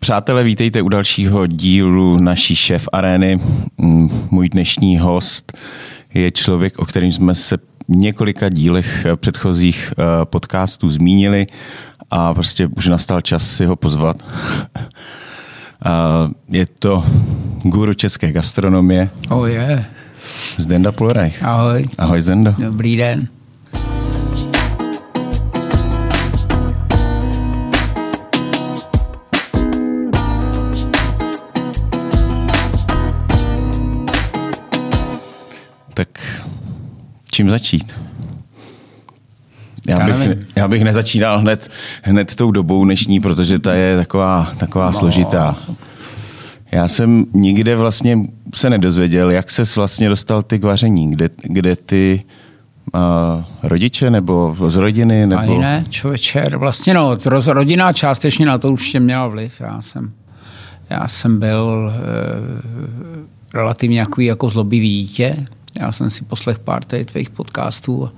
Přátelé, vítejte u dalšího dílu naší šéf arény. Mm, můj dnešní host je člověk, o kterém jsme se v několika dílech předchozích eh, podcastů zmínili a prostě už nastal čas si ho pozvat. Je to guru české gastronomie. Oh je. Yeah. Zdenda Poloraj. Ahoj. Ahoj Zendo. Dobrý den. Čím začít? Já bych, já bych nezačínal hned, hned tou dobou dnešní, protože ta je taková, taková no. složitá. Já jsem nikde vlastně se nedozvěděl, jak ses vlastně dostal ty k vaření, kde, kde ty uh, rodiče nebo z rodiny? Nebo... Ani ne, člověče, vlastně no, roz, rodina částečně na to určitě měla vliv. Já jsem, já jsem byl e, relativně jako zlobivý dítě, já jsem si poslech pár tady tvých podcastů a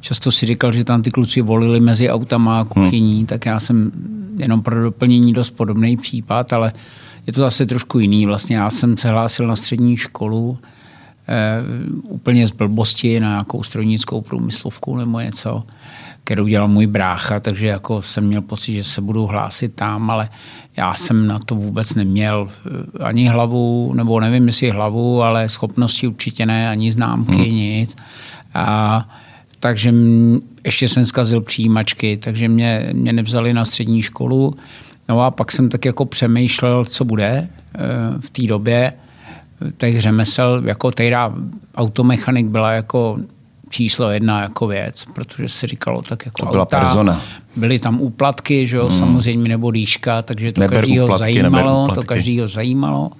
často si říkal, že tam ty kluci volili mezi autama a kuchyní, hmm. tak já jsem jenom pro doplnění dost podobný případ, ale je to zase trošku jiný. Vlastně já jsem se hlásil na střední školu eh, úplně z blbosti na nějakou strojnickou průmyslovku nebo něco, kterou dělal můj brácha, takže jako jsem měl pocit, že se budu hlásit tam, ale já jsem na to vůbec neměl eh, ani hlavu, nebo nevím, jestli hlavu, ale schopnosti určitě ne, ani známky, hmm. nic. A, takže m, ještě jsem zkazil přijímačky, takže mě, mě nevzali na střední školu. No a pak jsem tak jako přemýšlel, co bude eh, v té době. Těch řemesel, jako teda automechanik byla jako číslo jedna jako věc, protože se říkalo tak jako to byla auta, persona. Byly tam úplatky, že jo, hmm. samozřejmě, nebo líška, takže to neber každýho úplatky, zajímalo, to každýho zajímalo.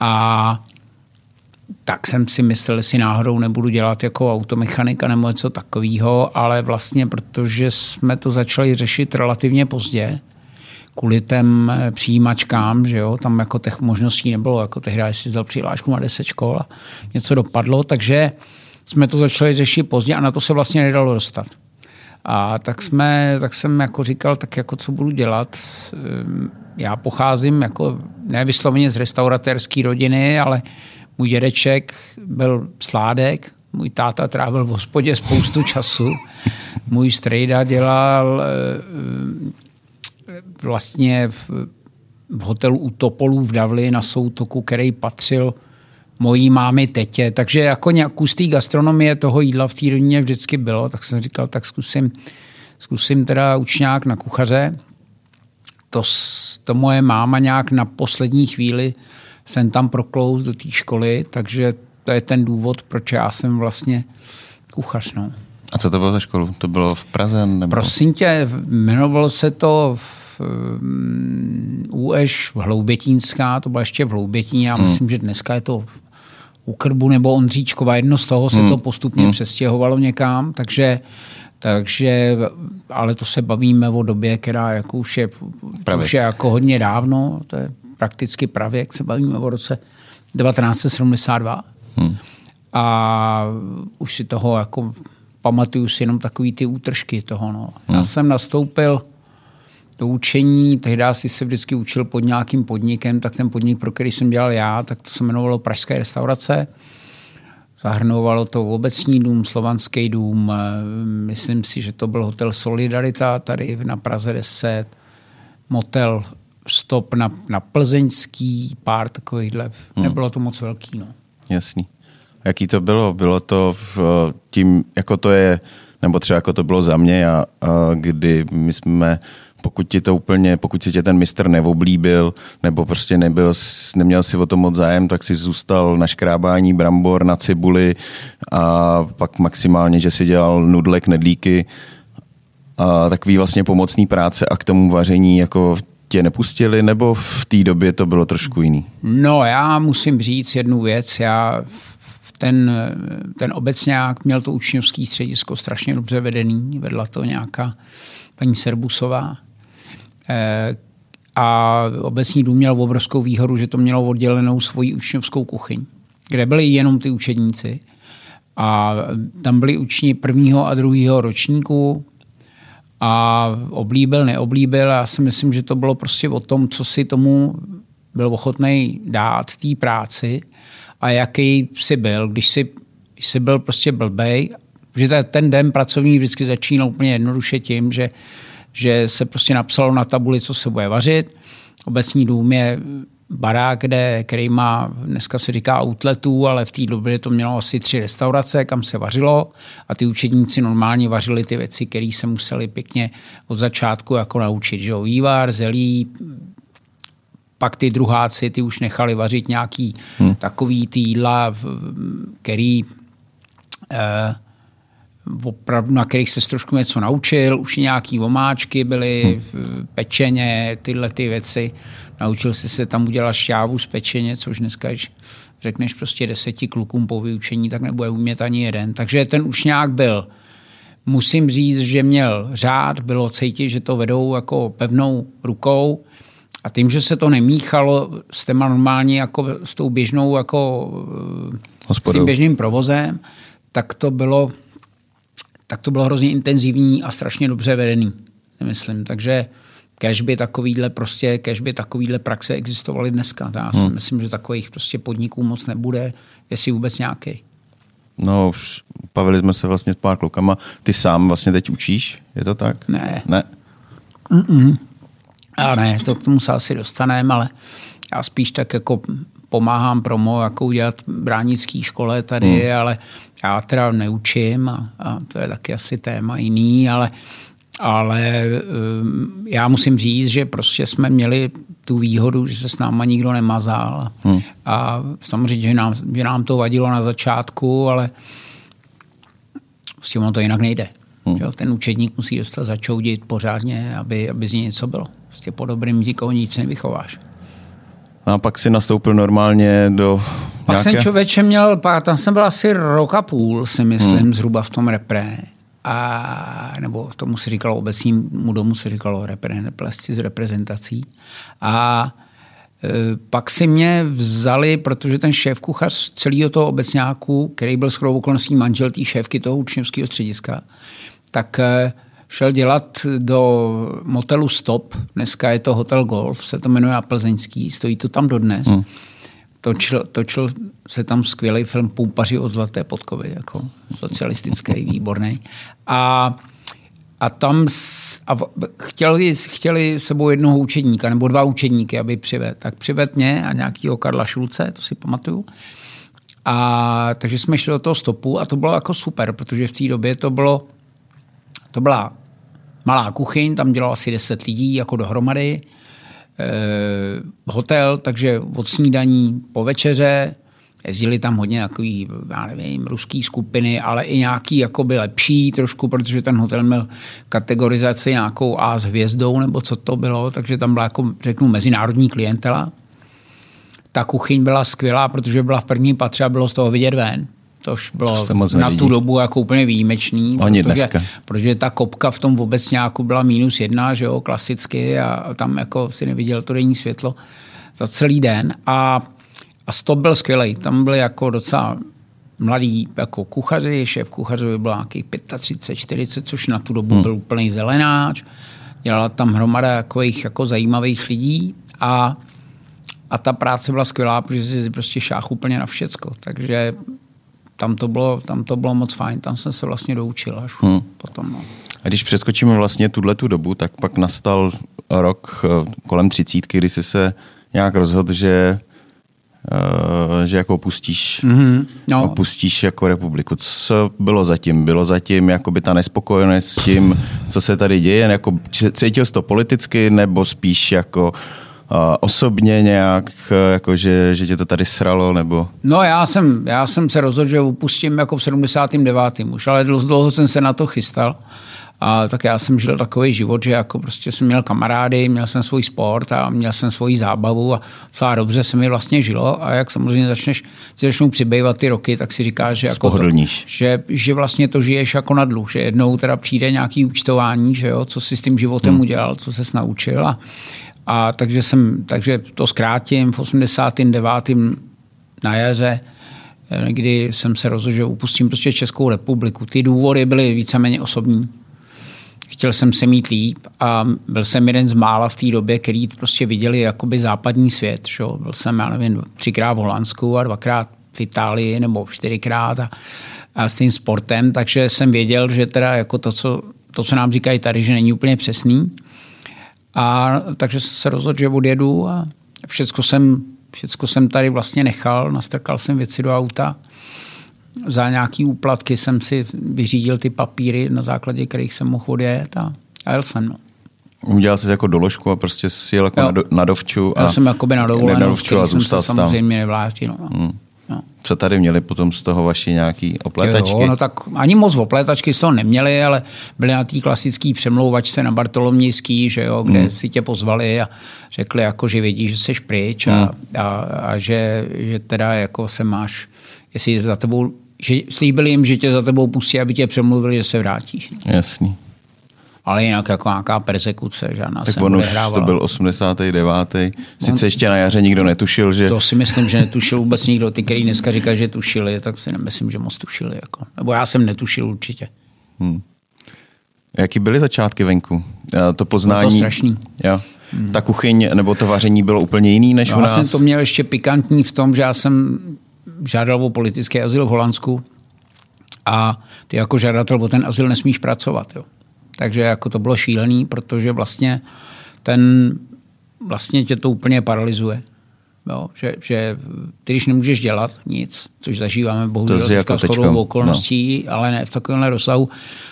A tak jsem si myslel, jestli náhodou nebudu dělat jako automechanika nebo něco takového, ale vlastně protože jsme to začali řešit relativně pozdě, kvůli těm eh, přijímačkám, že jo, tam jako těch možností nebylo, jako tehdy si zdal přihlášku na 10 škol a něco dopadlo, takže jsme to začali řešit pozdě a na to se vlastně nedalo dostat. A tak, jsme, tak jsem jako říkal, tak jako co budu dělat. Ehm, já pocházím jako nevysloveně z restauratérské rodiny, ale můj dědeček byl sládek, můj táta trávil v hospodě spoustu času, můj strejda dělal ehm, vlastně v, v hotelu u Topolů v Davli na Soutoku, který patřil mojí mámy tetě. Takže jako nějakou z té gastronomie toho jídla v té rodině vždycky bylo, tak jsem říkal, tak zkusím, zkusím teda učňák na kuchaře. To, to moje máma nějak na poslední chvíli jsem tam proklous do té školy, takže to je ten důvod, proč já jsem vlastně kuchař. No. A co to bylo za školu? To bylo v Praze? Nebo? Prosím tě, jmenovalo se to v um, UEŠ v Hloubětínská, to bylo ještě v Hloubětíně, já hmm. myslím, že dneska je to u Krbu nebo Ondříčkova, jedno z toho se hmm. to postupně hmm. přestěhovalo někam, takže takže, ale to se bavíme o době, která jako už je, už je jako hodně dávno, to je prakticky pravěk, se bavíme o roce 1972. Hmm. A už si toho jako pamatuju si jenom takový ty útržky toho. No. Hmm. Já jsem nastoupil do učení, tehdy si se vždycky učil pod nějakým podnikem, tak ten podnik, pro který jsem dělal já, tak to se jmenovalo Pražské restaurace. Zahrnovalo to obecní dům, slovanský dům, myslím si, že to byl hotel Solidarita tady na Praze 10, motel Stop na, na Plzeňský, pár takovýchhle. Hmm. Nebylo to moc velký. No. Jasný. Jaký to bylo? Bylo to v tím, jako to je, nebo třeba jako to bylo za mě, a, a kdy my jsme pokud ti to úplně, pokud si tě ten mistr neoblíbil, nebo prostě nebyl, neměl si o tom moc zájem, tak si zůstal na škrábání brambor, na cibuli a pak maximálně, že si dělal nudle, knedlíky a takový vlastně pomocný práce a k tomu vaření jako tě nepustili, nebo v té době to bylo trošku jiný? No, já musím říct jednu věc. Já ten, ten obecňák měl to učňovský středisko strašně dobře vedený, vedla to nějaká paní Serbusová. E, a obecní dům měl obrovskou výhodu, že to mělo oddělenou svoji učňovskou kuchyň, kde byli jenom ty učedníci. A tam byli učni prvního a druhého ročníku a oblíbil, neoblíbil. Já si myslím, že to bylo prostě o tom, co si tomu byl ochotný dát té práci a jaký jsi byl. Když jsi, když jsi byl prostě blbej, že ten den pracovní vždycky začínal úplně jednoduše tím, že, že se prostě napsalo na tabuli, co se bude vařit. Obecní dům je barák, kde, který má, dneska se říká outletů, ale v té době to mělo asi tři restaurace, kam se vařilo a ty učedníci normálně vařili ty věci, které se museli pěkně od začátku jako naučit. Že jo? Vývar, zelí, pak ty druháci, ty už nechali vařit nějaký hmm. takový ty jídla, který eh, opravdu, na kterých se trošku něco naučil, už nějaký omáčky byly, hmm. pečeně, tyhle ty věci. Naučil jsi se tam udělat šťávu z pečeně, což dneska, když řekneš prostě deseti klukům po vyučení, tak nebude umět ani jeden. Takže ten už nějak byl. Musím říct, že měl řád, bylo cítit, že to vedou jako pevnou rukou a tím, že se to nemíchalo s téma normálně jako s tou běžnou jako Hospodou. s tím běžným provozem, tak to bylo tak to bylo hrozně intenzivní a strašně dobře vedený, myslím. Takže kež by takovýhle prostě, kež by takovýhle praxe existovaly dneska. Já si hmm. myslím, že takových prostě podniků moc nebude, jestli vůbec nějaký. No už bavili jsme se vlastně s pár klukama. Ty sám vlastně teď učíš, je to tak? Ne. Ne? Mm-mm. A ne, to k tomu se asi dostaneme, ale já spíš tak jako pomáhám promo, jako udělat bránický škole tady, hmm. ale já teda neučím a, a to je taky asi téma jiný, ale, ale um, já musím říct, že prostě jsme měli tu výhodu, že se s náma nikdo nemazal. Hmm. A samozřejmě, že nám, že nám to vadilo na začátku, ale s tím to jinak nejde. Hmm. Že? Ten učedník musí dostat začoudit pořádně, aby, aby z něj něco bylo. Prostě po dobrým nikoho nic nevychováš. A pak si nastoupil normálně do Pak nějaké... jsem člověče měl, tam jsem byl asi rok a půl, si myslím, hmm. zhruba v tom repre. A, nebo tomu se říkalo obecnímu domu se říkalo repre, neplesci z reprezentací. A e, pak si mě vzali, protože ten šéf kuchař celého toho obecňáku, který byl skoro okolností manžel té šéfky toho učňovského střediska, tak e, šel dělat do motelu Stop, dneska je to Hotel Golf, se to jmenuje a Plzeňský, stojí to tam dodnes. Hmm. Točil, točil se tam skvělý film Poupaři od Zlaté podkovy, jako socialistický, výborný. A a tam s, a chtěli, chtěli sebou jednoho učedníka, nebo dva učedníky, aby přived. Tak přived mě a nějakýho Karla Šulce, to si pamatuju. A takže jsme šli do toho stopu a to bylo jako super, protože v té době to bylo, to byla malá kuchyň, tam dělalo asi 10 lidí jako dohromady, e, hotel, takže od snídaní po večeře, jezdili tam hodně takový, já nevím, ruský skupiny, ale i nějaký jakoby lepší trošku, protože ten hotel měl kategorizaci nějakou A s hvězdou, nebo co to bylo, takže tam byla jako, řeknu, mezinárodní klientela. Ta kuchyň byla skvělá, protože byla v prvním patře a bylo z toho vidět ven tož bylo to na tu dobu jako úplně výjimečný. Ani protože, dneska. protože ta kopka v tom vůbec nějakou byla minus jedna, že jo, klasicky a tam jako si neviděl to denní světlo za celý den a, a stop byl skvělý. Tam byly jako docela mladí jako kuchaři, šéf kuchařovi byl nějaký 35, 40, což na tu dobu hmm. byl úplný zelenáč. Dělala tam hromada takových jako zajímavých lidí a a ta práce byla skvělá, protože si prostě šách úplně na všecko. Takže tam to bylo, tam to bylo moc fajn, tam jsem se vlastně doučil až hmm. potom. No. A když přeskočíme vlastně tuhle tu dobu, tak pak nastal rok eh, kolem třicítky, kdy jsi se nějak rozhodl, že Uh, že jako opustíš, mm-hmm, no. opustíš jako republiku. Co bylo zatím? Bylo zatím jakoby ta nespokojenost s tím, co se tady děje? Jako, cítil jsi to politicky nebo spíš jako osobně nějak, jako že, že tě to tady sralo, nebo? No já jsem, já jsem se rozhodl, že upustím jako v 79. už, ale dlouho jsem se na to chystal. A tak já jsem žil takový život, že jako prostě jsem měl kamarády, měl jsem svůj sport a měl jsem svoji zábavu a docela dobře se mi vlastně žilo a jak samozřejmě začneš, začnou přibývat ty roky, tak si říkáš, že, jako to, že, že vlastně to žiješ jako na dluh, že jednou teda přijde nějaký účtování, že jo, co si s tím životem hmm. udělal, co se naučil a a takže, jsem, takže to zkrátím, v 89. na jaře, eh, kdy jsem se rozhodl, že upustím prostě Českou republiku. Ty důvody byly víceméně osobní. chtěl jsem se mít líp a byl jsem jeden z mála v té době, který prostě viděli jakoby západní svět. Že? Byl jsem, já nevím, třikrát v Holandsku a dvakrát v Itálii nebo čtyřikrát a, a s tím sportem, takže jsem věděl, že teda jako to, co, to, co nám říkají tady, že není úplně přesný. A takže jsem se rozhodl, že odjedu a všecko jsem, všecko jsem tady vlastně nechal, nastrkal jsem věci do auta. Za nějaký úplatky jsem si vyřídil ty papíry, na základě kterých jsem mohl odjet a, a jel jsem. No. Udělal jsi jako doložku a prostě si jel jako na, do, na dovču. A já jsem jakoby na dovolenou, a jsem se samozřejmě nevrátil. No. Hmm. No. Co tady měli potom z toho vaši nějaký opletačky? Jo, no tak ani moc opletačky z toho neměli, ale byly na té klasický přemlouvačce na Bartolomějský, že jo, kde hmm. si tě pozvali a řekli, jako, že vědí, že jsi pryč a, hmm. a, a, že, že teda jako se máš, jestli za tebou, že slíbili jim, že tě za tebou pustí, aby tě přemluvili, že se vrátíš. Jasný ale jinak jako nějaká persekuce, žádná tak on už to byl 89. Sice on, ještě na jaře nikdo netušil, že... To si myslím, že netušil vůbec nikdo. Ty, který dneska říká, že tušili, tak si nemyslím, že moc tušili. Jako. Nebo já jsem netušil určitě. Hmm. Jaký byly začátky venku? To poznání... No to strašný. Jo. Hmm. Ta kuchyň nebo to vaření bylo úplně jiný než no, u nás? Já jsem to měl ještě pikantní v tom, že já jsem žádal o politický azyl v Holandsku a ty jako žadatel o ten azyl nesmíš pracovat. Jo. Takže jako to bylo šílený, protože vlastně ten vlastně tě to úplně paralyzuje. Jo, že, že ty, když nemůžeš dělat nic, což zažíváme bohužel jako shodou okolností, no. ale ne v takovémhle rozsahu,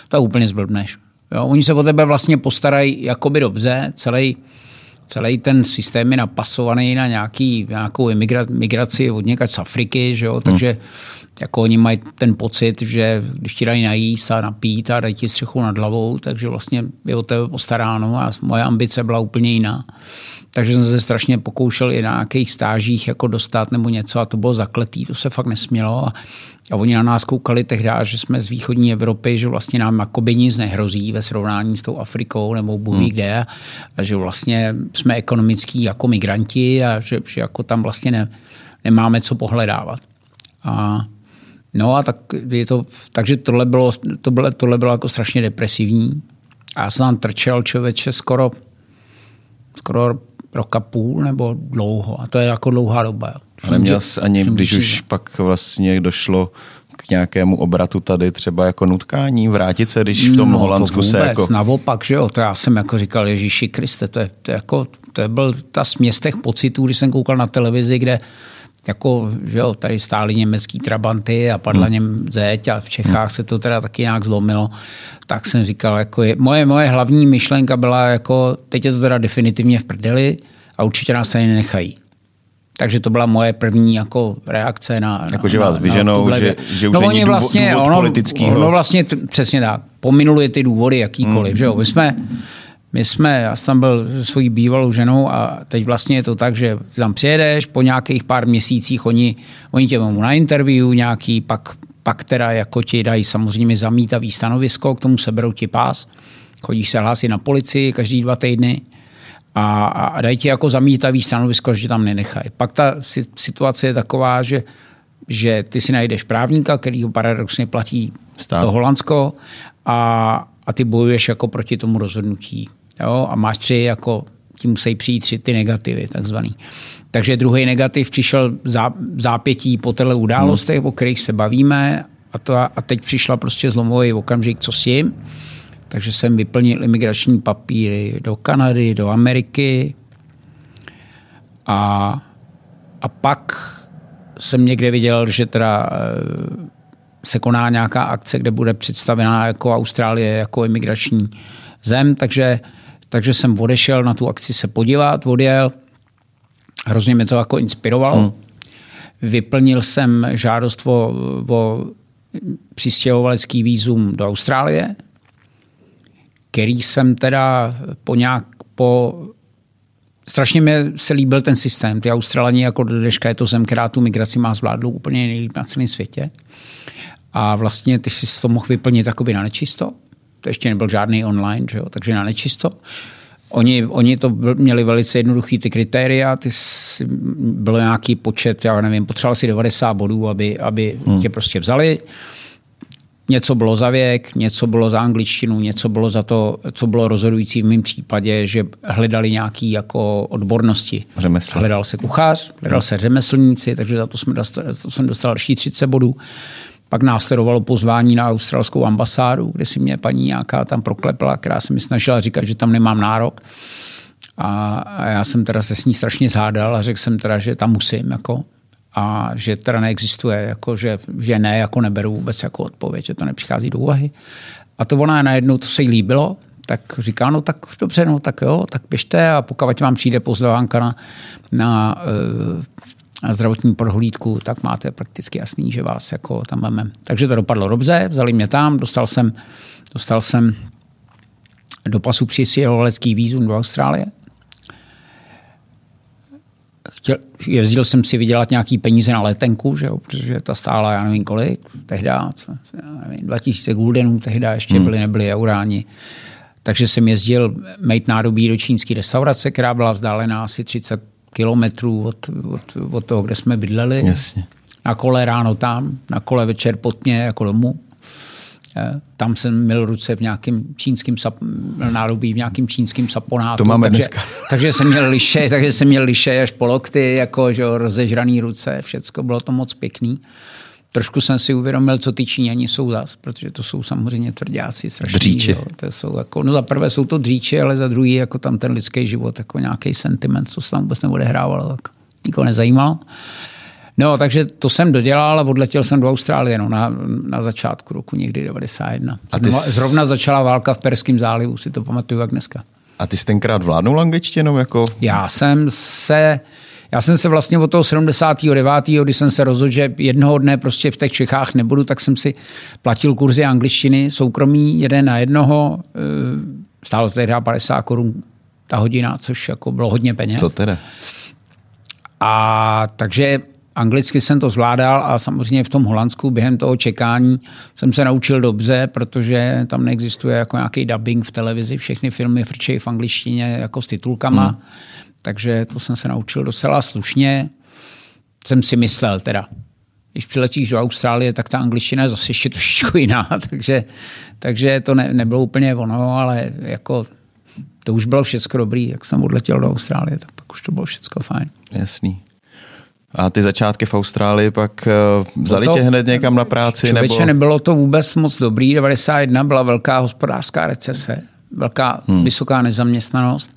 to úplně zblbneš. Jo, oni se o tebe vlastně postarají jakoby dobře, celý, celý ten systém je napasovaný na nějaký, nějakou migraci od někač z Afriky, že jo, takže hmm jako oni mají ten pocit, že když ti dají najíst a napít a dají ti střechu nad hlavou, takže vlastně je o tebe postaráno a moje ambice byla úplně jiná. Takže jsem se strašně pokoušel i na nějakých stážích jako dostat nebo něco a to bylo zakletý, to se fakt nesmělo. A, a oni na nás koukali tehdy, že jsme z východní Evropy, že vlastně nám jakoby nic nehrozí ve srovnání s tou Afrikou nebo Bůh hmm. kde. A že vlastně jsme ekonomický jako migranti a že, že jako tam vlastně ne, nemáme co pohledávat. A No a tak je to, takže tohle bylo, to bylo, tohle bylo jako strašně depresivní. A já jsem tam trčel člověče skoro, skoro roka půl nebo dlouho. A to je jako dlouhá doba. A neměl jsi ani, když už pak vlastně došlo k nějakému obratu tady třeba jako nutkání, vrátit se, když v tom no, Holandsku to vůbec, se jako... naopak, že jo, to já jsem jako říkal, Ježíši Kriste, to je, to je jako, to je byl ta směs těch pocitů, když jsem koukal na televizi, kde jako, že jo, tady stály německý trabanty a padla hmm. něm zeď a v Čechách se to teda taky nějak zlomilo, tak jsem říkal, jako je, moje, moje hlavní myšlenka byla jako, teď je to teda definitivně v prdeli a určitě nás tady nenechají. Takže to byla moje první jako reakce na... Jako, že vás vyženou, že, že už no, není důvod, vlastně, důvod ono, politický. No vlastně t- přesně tak. Pominuli ty důvody jakýkoliv. Hmm. Že jo? My jsme, my jsme, já jsem tam byl se svojí bývalou ženou a teď vlastně je to tak, že tam přijedeš, po nějakých pár měsících oni, oni tě vemou na interview nějaký, pak, pak teda jako ti dají samozřejmě zamítavý stanovisko, k tomu seberou ti pás, chodíš se hlásit na policii každý dva týdny a, a dají ti jako zamítavý stanovisko, že tam nenechají. Pak ta situace je taková, že, že ty si najdeš právníka, který ho paradoxně platí Stát. to Holandsko a, a ty bojuješ jako proti tomu rozhodnutí jo, a máš tři, jako ti musí přijít tři ty negativy, takzvaný. Takže druhý negativ přišel v zápětí po téhle událostech, hmm. o kterých se bavíme a, to, a teď přišla prostě zlomový okamžik, co s tím. Takže jsem vyplnil imigrační papíry do Kanady, do Ameriky a, a pak jsem někde viděl, že teda eh, se koná nějaká akce, kde bude představená jako Austrálie jako imigrační zem, takže takže jsem odešel na tu akci se podívat, odjel. Hrozně mě to jako inspirovalo. Hmm. Vyplnil jsem žádost o, o přistěhovalecký výzum do Austrálie, který jsem teda po nějak po strašně mi se líbil ten systém. Ty Australani jako do dneška je to zem, která tu migraci má zvládlu úplně nejlíp na celém světě. A vlastně ty si to mohl vyplnit takoby na nečisto to ještě nebyl žádný online, že jo? takže na nečisto. Oni, oni to měli velice jednoduchý ty kritéria, ty jsi, bylo nějaký počet, já nevím, potřeboval si 90 bodů, aby, aby hmm. tě prostě vzali. něco bylo za věk, něco bylo za angličtinu, něco bylo za to, co bylo rozhodující v mém případě, že hledali nějaké jako odbornosti. Řemeslo. Hledal se kuchař, hledal se řemeslníci, takže za to, jsme dostal, za to jsem dostal další 30 bodů. Pak následovalo pozvání na australskou ambasádu, kde si mě paní nějaká tam proklepla, která se mi snažila říkat, že tam nemám nárok. A, a já jsem teda se s ní strašně zhádal a řekl jsem teda, že tam musím. Jako, a že teda neexistuje, jako že, že ne, jako neberu vůbec jako odpověď, že to nepřichází do úvahy. A to ona najednou, to se jí líbilo, tak říká, no tak dobře, no tak jo, tak běžte a pokud vám přijde pozvánka na, na, eh, na zdravotní prohlídku, tak máte prakticky jasný, že vás jako tam máme. Takže to dopadlo dobře, vzali mě tam, dostal jsem, dostal jsem do pasu přistěhovalecký vízum do Austrálie chtěl, jezdil jsem si vydělat nějaký peníze na letenku, že jo, protože ta stála, já nevím kolik, tehda, nevím, 2000 guldenů, tehda ještě hmm. byly, nebyly euráni. Takže jsem jezdil mít nádobí do čínské restaurace, která byla vzdálená asi 30 kilometrů od, od, od toho, kde jsme bydleli. Jasně. Na kole ráno tam, na kole večer potně jako domů. Eh, tam jsem měl ruce v nějakém čínském sap, nádobí, v nějakém čínském saponátu. To máme takže, dneska. takže jsem měl liše, takže jsem měl liše až po lokty, jako že rozežraný ruce, všecko bylo to moc pěkný. Trošku jsem si uvědomil, co ty Číňani jsou zas, protože to jsou samozřejmě tvrdáci strašní. Dříče. Jo. To jsou jako, no za prvé jsou to dříče, ale za druhý jako tam ten lidský život, jako nějaký sentiment, co se tam vůbec neodehrávalo, tak nikoho nezajímalo. No, takže to jsem dodělal a odletěl jsem do Austrálie no, na, na začátku roku někdy 91. A ty jsi... Zrovna začala válka v Perském zálivu, si to pamatuju jak dneska. A ty jsi tenkrát vládnul angličtinou? Jako... Já jsem se... Já jsem se vlastně od toho 79. kdy jsem se rozhodl, že jednoho dne prostě v těch Čechách nebudu, tak jsem si platil kurzy angličtiny, soukromý, jeden na jednoho. Eh, stálo to tehdy 50 korun ta hodina, což jako bylo hodně peněz. Co teda? A takže Anglicky jsem to zvládal a samozřejmě v tom Holandsku během toho čekání jsem se naučil dobře, protože tam neexistuje jako nějaký dubbing v televizi. Všechny filmy frčejí v angličtině jako s titulkama. Hmm. Takže to jsem se naučil docela slušně. Jsem si myslel teda. Když přiletíš do Austrálie, tak ta angličtina je zase ještě trošičku jiná. takže, takže to ne, nebylo úplně ono, ale jako to už bylo všechno dobrý. Jak jsem odletěl do Austrálie, tak pak už to bylo všechno fajn. Jasný. A ty začátky v Austrálii pak uh, vzali to, tě hned někam na práci? Člověče, nebo... nebylo to vůbec moc dobrý. 91 byla velká hospodářská recese, velká hmm. vysoká nezaměstnanost.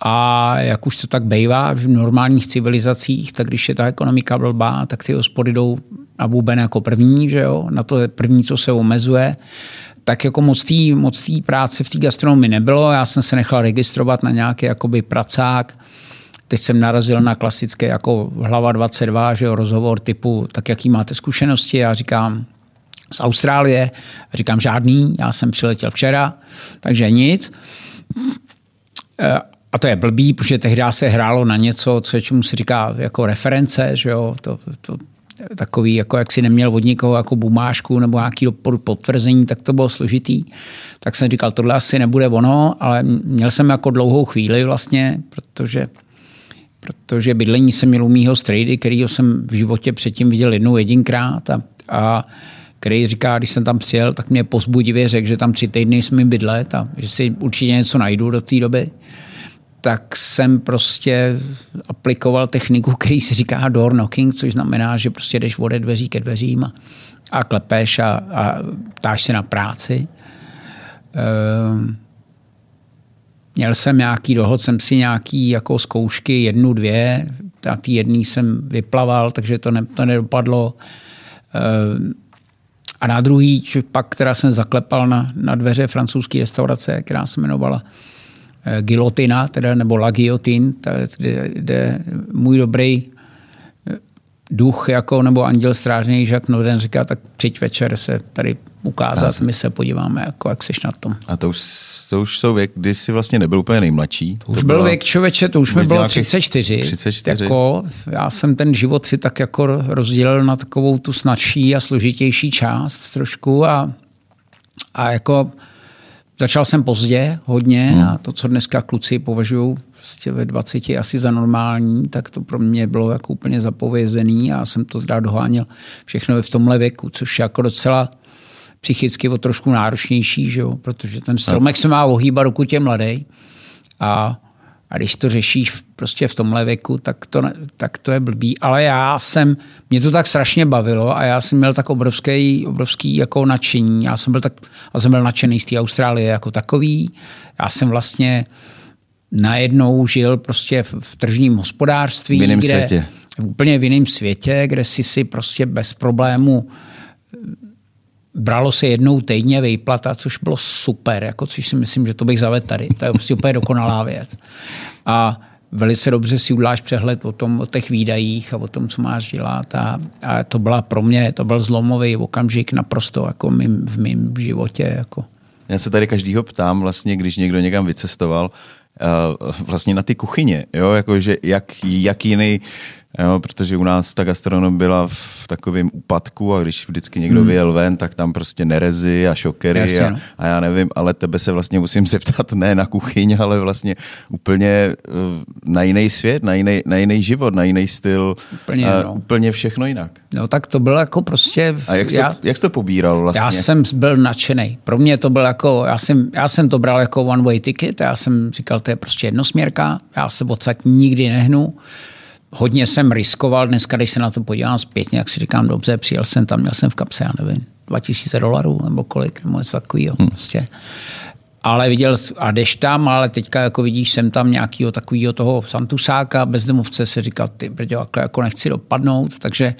A jak už to tak bývá v normálních civilizacích, tak když je ta ekonomika blbá, tak ty hospody jdou na buben jako první, že jo? na to je první, co se omezuje. Tak jako moc té moc práce v té gastronomii nebylo. Já jsem se nechal registrovat na nějaký jakoby pracák, Teď jsem narazil na klasické jako hlava 22, že jo, rozhovor typu, tak jaký máte zkušenosti? Já říkám, z Austrálie. Říkám žádný, já jsem přiletěl včera, takže nic. A to je blbý, protože tehdy se hrálo na něco, co čemu se říká jako reference, že jo, to, to, takový, jako jak si neměl od nikoho jako bumášku nebo nějaký potvrzení, tak to bylo složitý. Tak jsem říkal, tohle asi nebude ono, ale měl jsem jako dlouhou chvíli vlastně, protože protože bydlení jsem měl u mýho strejdy, kterýho jsem v životě předtím viděl jednou jedinkrát a, a který říká, když jsem tam přijel, tak mě pozbudivě řekl, že tam tři týdny jsme bydlet a že si určitě něco najdu do té doby. Tak jsem prostě aplikoval techniku, který se říká door knocking, což znamená, že prostě jdeš ode dveří ke dveřím a, a klepeš a, a ptáš se na práci. Ehm, Měl jsem nějaký, dohod jsem si nějaký jako zkoušky, jednu, dvě, a ty jedný jsem vyplaval, takže to, ne, to nedopadlo. Eh, a na druhý, pak teda jsem zaklepal na, na dveře francouzské restaurace, která se jmenovala Gilotina, teda, nebo La Guillotine, kde, kde můj dobrý eh, duch jako, nebo anděl strážný Jacques Noden říká, tak přijď večer se tady ukázat. My se podíváme, jako, jak jsi na tom. A to už, to už jsou věk, kdy jsi vlastně nebyl úplně nejmladší. To už to byl byla, věk člověče, to už mi bylo 34. 34. Jako, já jsem ten život si tak jako rozdělil na takovou tu snadší a složitější část trošku a, a jako Začal jsem pozdě hodně hmm. a to, co dneska kluci považují prostě ve 20 asi za normální, tak to pro mě bylo jako úplně zapovězený a jsem to teda doháněl všechno v tomhle věku, což je jako docela psychicky o trošku náročnější, že jo? protože ten stromek se má ohýbat, dokud je mladý. A, a když to řešíš prostě v tomhle věku, tak to, tak to je blbý. Ale já jsem, mě to tak strašně bavilo a já jsem měl tak obrovský, obrovský jako nadšení. Já jsem byl, tak, já jsem byl nadšený z té Austrálie jako takový. Já jsem vlastně najednou žil prostě v, v tržním hospodářství. V jiném kde, světě. Úplně v jiném světě, kde si si prostě bez problému bralo se jednou týdně výplata, což bylo super, jako, což si myslím, že to bych zavedl tady. To je prostě úplně dokonalá věc. A velice dobře si uděláš přehled o, tom, o těch výdajích a o tom, co máš dělat. A, a to byla pro mě, to byl zlomový okamžik naprosto jako mým, v mém životě. Jako. Já se tady každýho ptám, vlastně, když někdo někam vycestoval, uh, vlastně na ty kuchyně, jo, jakože jak, jak jiný Jo, protože u nás ta gastronomie byla v takovém úpadku a když vždycky někdo hmm. vyjel ven, tak tam prostě nerezy a šokery a, no. a já nevím, ale tebe se vlastně musím zeptat ne na kuchyň, ale vlastně úplně eh, na jiný svět, na jiný, na jiný život, na jiný styl, úplně, a, no. úplně všechno jinak. No tak to bylo jako prostě... A jak jsi, já, to, jak jsi to pobíral vlastně? Já jsem byl nadšený. Pro mě to byl jako, já jsem, já jsem to bral jako one way ticket, já jsem říkal, to je prostě jednosměrka, já se odsaď nikdy nehnu hodně jsem riskoval. Dneska, když se na to podívám zpětně, jak si říkám, dobře, přijel jsem tam, měl jsem v kapse, já nevím, 2000 dolarů nebo kolik, nebo něco takového. Hmm. Prostě. Ale viděl, a jdeš tam, ale teďka jako vidíš, jsem tam nějakého takového toho santusáka, bezdomovce se říkal, ty brdě, jako nechci dopadnout, takže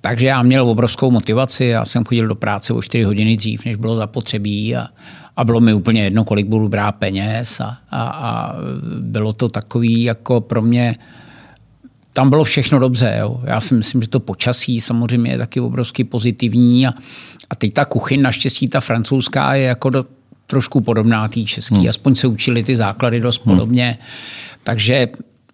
takže já měl obrovskou motivaci, já jsem chodil do práce o 4 hodiny dřív, než bylo zapotřebí a, a bylo mi úplně jedno, kolik budu brát peněz a, a, a bylo to takový jako pro mě tam bylo všechno dobře. Jo. Já si myslím, že to počasí samozřejmě je taky obrovsky pozitivní a, a teď ta kuchyň, naštěstí ta francouzská je jako do, trošku podobná té české. Hmm. Aspoň se učili ty základy dost hmm. podobně. Takže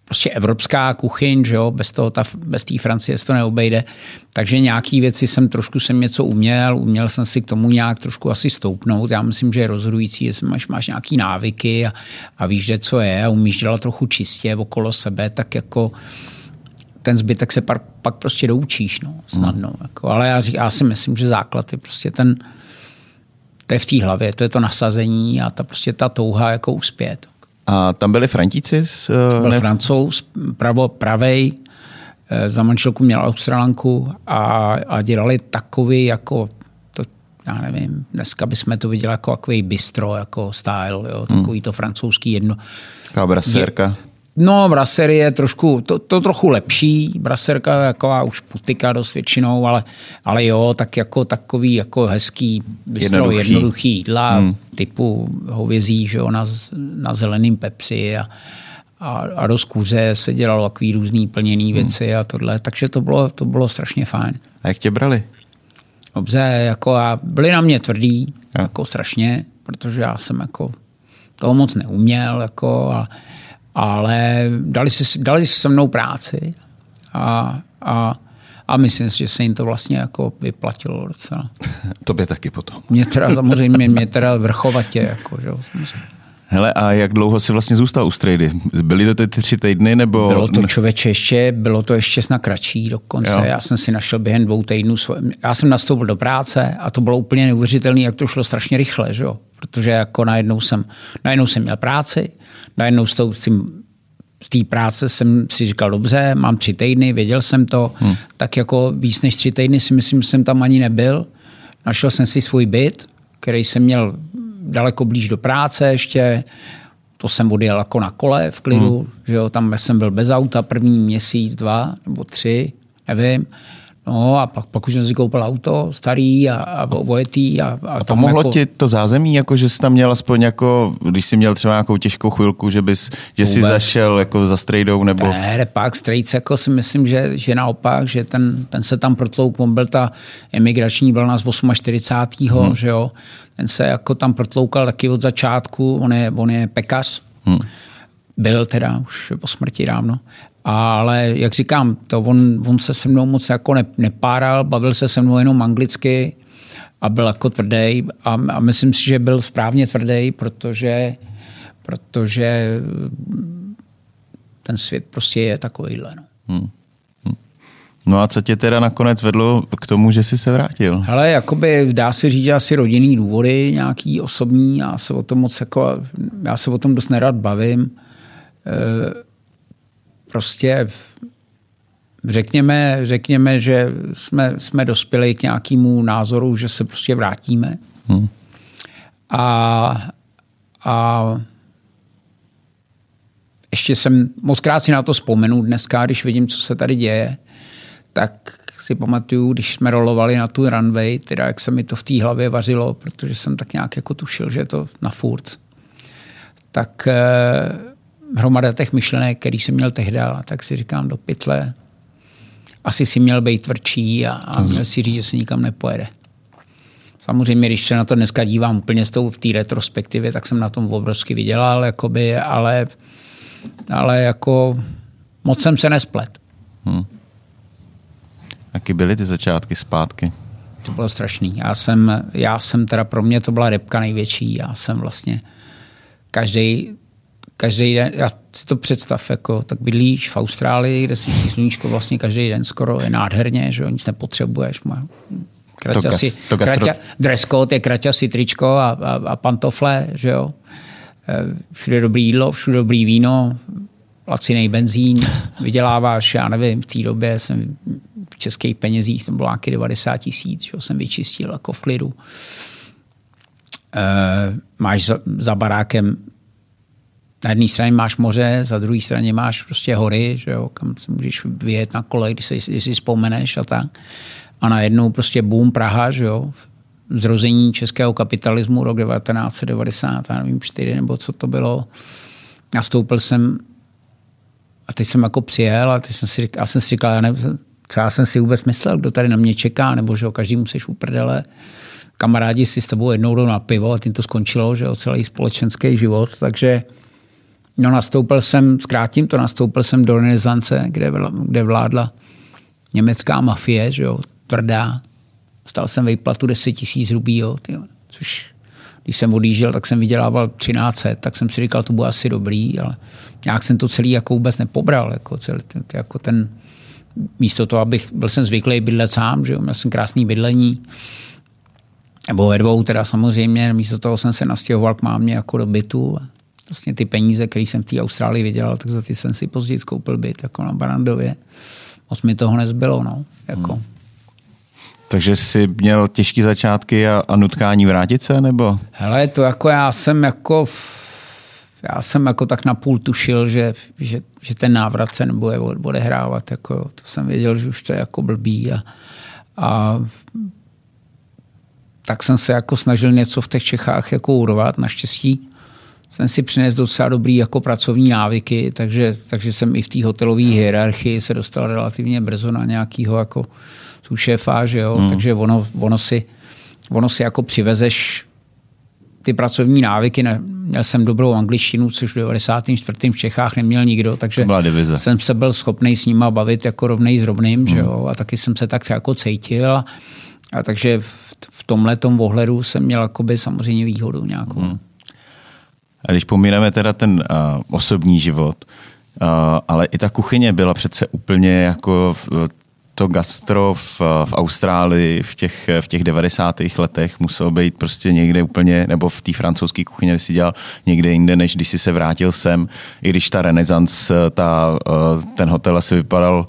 prostě evropská kuchyň, že jo, bez toho ta, bez té Francie se to neobejde. Takže nějaký věci jsem trošku jsem něco uměl, uměl jsem si k tomu nějak trošku asi stoupnout. Já myslím, že je rozhodující, jestli máš, máš nějaký návyky a, a víš, že co je a umíš dělat trochu čistě okolo sebe, tak jako ten zbytek se pak, pak prostě doučíš, no, snadno. Hmm. Jako, ale já, já si myslím, že základ je prostě ten, to je v té hlavě, to je to nasazení a ta prostě ta touha jako uspět. A tam byli Frantíci? S, uh, byl ne... francouz, pravo, pravej, eh, za manželku měl Australanku a, a dělali takový jako to, já nevím, dneska bychom to viděli jako takový bistro, jako style, jo, takový hmm. to francouzský jedno. Taková brasérka. No, Brasserie je trošku, to, to trochu lepší, Braserka je taková už putika dost většinou, ale, ale jo, tak jako takový jako hezký, bystro, jednoduchý, jednoduchý jídla hmm. typu hovězí, že jo, na, na zeleným pepři a, a, a do skůře se dělalo takový různý plněný hmm. věci a tohle, takže to bylo, to bylo strašně fajn. A jak tě brali? Dobře, jako a byli na mě tvrdí, ja. jako strašně, protože já jsem jako toho moc neuměl, jako, a, ale dali si, dali si se mnou práci a, a, a myslím si, že se jim to vlastně jako vyplatilo docela. Tobě taky potom. Mě teda samozřejmě, mě teda vrchovatě, jako, že Hele, a jak dlouho jsi vlastně zůstal u Strady? Byly to ty tři týdny, nebo... Bylo to člověče ještě, bylo to ještě snad kratší dokonce. Jo. Já jsem si našel během dvou týdnů, svoj... já jsem nastoupil do práce a to bylo úplně neuvěřitelné, jak to šlo strašně rychle, že jo? Protože jako najednou jsem, najednou jsem měl práci, najednou s, tou, s tím z té práce jsem si říkal, dobře, mám tři týdny, věděl jsem to, hmm. tak jako víc než tři týdny si myslím, že jsem tam ani nebyl. Našel jsem si svůj byt, který jsem měl daleko blíž do práce ještě, to jsem odjel jako na kole v klidu, hmm. že jo, tam jsem byl bez auta první měsíc, dva nebo tři, nevím. No a pak, pak už jsem si koupil auto starý a, a ojetý. A, a, a pomohlo jako... ti to zázemí, jako že jsi tam měl aspoň jako, když jsi měl třeba nějakou těžkou chvilku, že bys, že jsi zašel jako za strejdou nebo... Ne, pak strejc jako si myslím, že, že naopak, že ten, ten se tam protlouk, on byl ta emigrační vlna z 48. Hmm. že jo, ten se jako tam protloukal taky od začátku, on je, on je pekař, hmm. byl teda už po smrti dávno ale jak říkám, to on, on se se mnou moc jako ne, nepáral, bavil se se mnou jenom anglicky a byl jako tvrdý a, a myslím si, že byl správně tvrdý, protože, protože ten svět prostě je takovýhle. No. Hmm. Hmm. No a co tě teda nakonec vedlo k tomu, že jsi se vrátil? Ale jakoby dá se říct, že asi rodinný důvody, nějaký osobní, já se o tom moc jako, já se o tom dost nerad bavím. E, prostě řekněme, řekněme že jsme, jsme dospěli k nějakému názoru, že se prostě vrátíme. Hmm. A, a ještě jsem, moc krát si na to vzpomenu dneska, když vidím, co se tady děje, tak si pamatuju, když jsme rolovali na tu runway, teda jak se mi to v té hlavě vařilo, protože jsem tak nějak jako tušil, že je to na furt. Tak eh, hromada těch myšlenek, který jsem měl tehdy, tak si říkám do pytle, asi si měl být tvrdší a, a měl si říct, že se nikam nepojede. Samozřejmě, když se na to dneska dívám úplně s tou v té retrospektivě, tak jsem na tom obrovsky vydělal, jakoby, ale, ale jako moc jsem se nesplet. Hmm. Jaký byly ty začátky zpátky? To bylo strašný. Já jsem, já jsem teda, pro mě to byla repka největší. Já jsem vlastně každý každý den, já si to představ, jako, tak bydlíš v Austrálii, kde svítí sluníčko vlastně každý den skoro, je nádherně, že jo, nic nepotřebuješ. Má, kraťasy, to, to kraťa, dress code je kraťasy, tričko a, a, a pantofle, že jo. E, všude dobrý jídlo, všude dobrý víno, laciný benzín, vyděláváš, já nevím, v té době jsem v českých penězích, to bylo nějaký 90 tisíc, že jsem vyčistil jako v klidu. E, máš za, za barákem na jedné straně máš moře, za druhé straně máš prostě hory, že jo, kam se můžeš vyjet na kole, když, se, když si vzpomeneš a tak. A najednou prostě boom Praha, že jo, zrození českého kapitalismu rok 1990, já nevím, čtyři nebo co to bylo. Nastoupil jsem a teď jsem jako přijel a teď jsem si říkal, já jsem si říkal, já nevím, co já jsem si vůbec myslel, kdo tady na mě čeká, nebo že jo, každý musíš uprdele. Kamarádi si s tebou jednou jdou na pivo a tím to skončilo, že jo, celý společenský život, takže No nastoupil jsem, zkrátím to, nastoupil jsem do renesance, kde, kde vládla německá mafie, že jo, tvrdá. Stal jsem vejplatu 10 tisíc rubí, jo, tyjo, což když jsem odjížděl, tak jsem vydělával 13, tak jsem si říkal, to bude asi dobrý, ale nějak jsem to celý jako vůbec nepobral, jako, celý, jako ten, místo toho, abych, byl jsem zvyklý bydlet sám, že jo, měl jsem krásný bydlení, nebo ve dvou teda samozřejmě, místo toho jsem se nastěhoval k mámě jako do bytu vlastně ty peníze, které jsem v té Austrálii vydělal, tak za ty jsem si později koupil byt jako na Barandově. Moc mi toho nezbylo, no. Jako. Hmm. Takže jsi měl těžké začátky a, a nutkání vrátit se, nebo? Hele, to jako já jsem jako já jsem jako tak napůl tušil, že, že, že ten návrat se nebude odehrávat. Jako, to jsem věděl, že už to je jako blbý. A, a tak jsem se jako snažil něco v těch Čechách jako urvat. Naštěstí jsem si přinesl docela dobrý jako pracovní návyky, takže, takže jsem i v té hotelové hierarchii se dostal relativně brzo na nějakého jako šéfa, že jo? Hmm. takže ono, ono, si, ono si jako přivezeš ty pracovní návyky. Měl jsem dobrou angličtinu, což v 94. v Čechách neměl nikdo, takže jsem se byl schopný s nima bavit jako rovnej s rovným, hmm. že jo? a taky jsem se tak jako cítil. A, a takže v, v tomhle ohledu jsem měl jakoby samozřejmě výhodu nějakou. Hmm. A když pomínáme teda ten uh, osobní život, uh, ale i ta kuchyně byla přece úplně jako to gastro v, v Austrálii v těch, v těch 90. letech muselo být prostě někde úplně, nebo v té francouzské kuchyně, si dělal někde jinde, než když si se vrátil sem, i když ta renesance, ta, ten hotel asi vypadal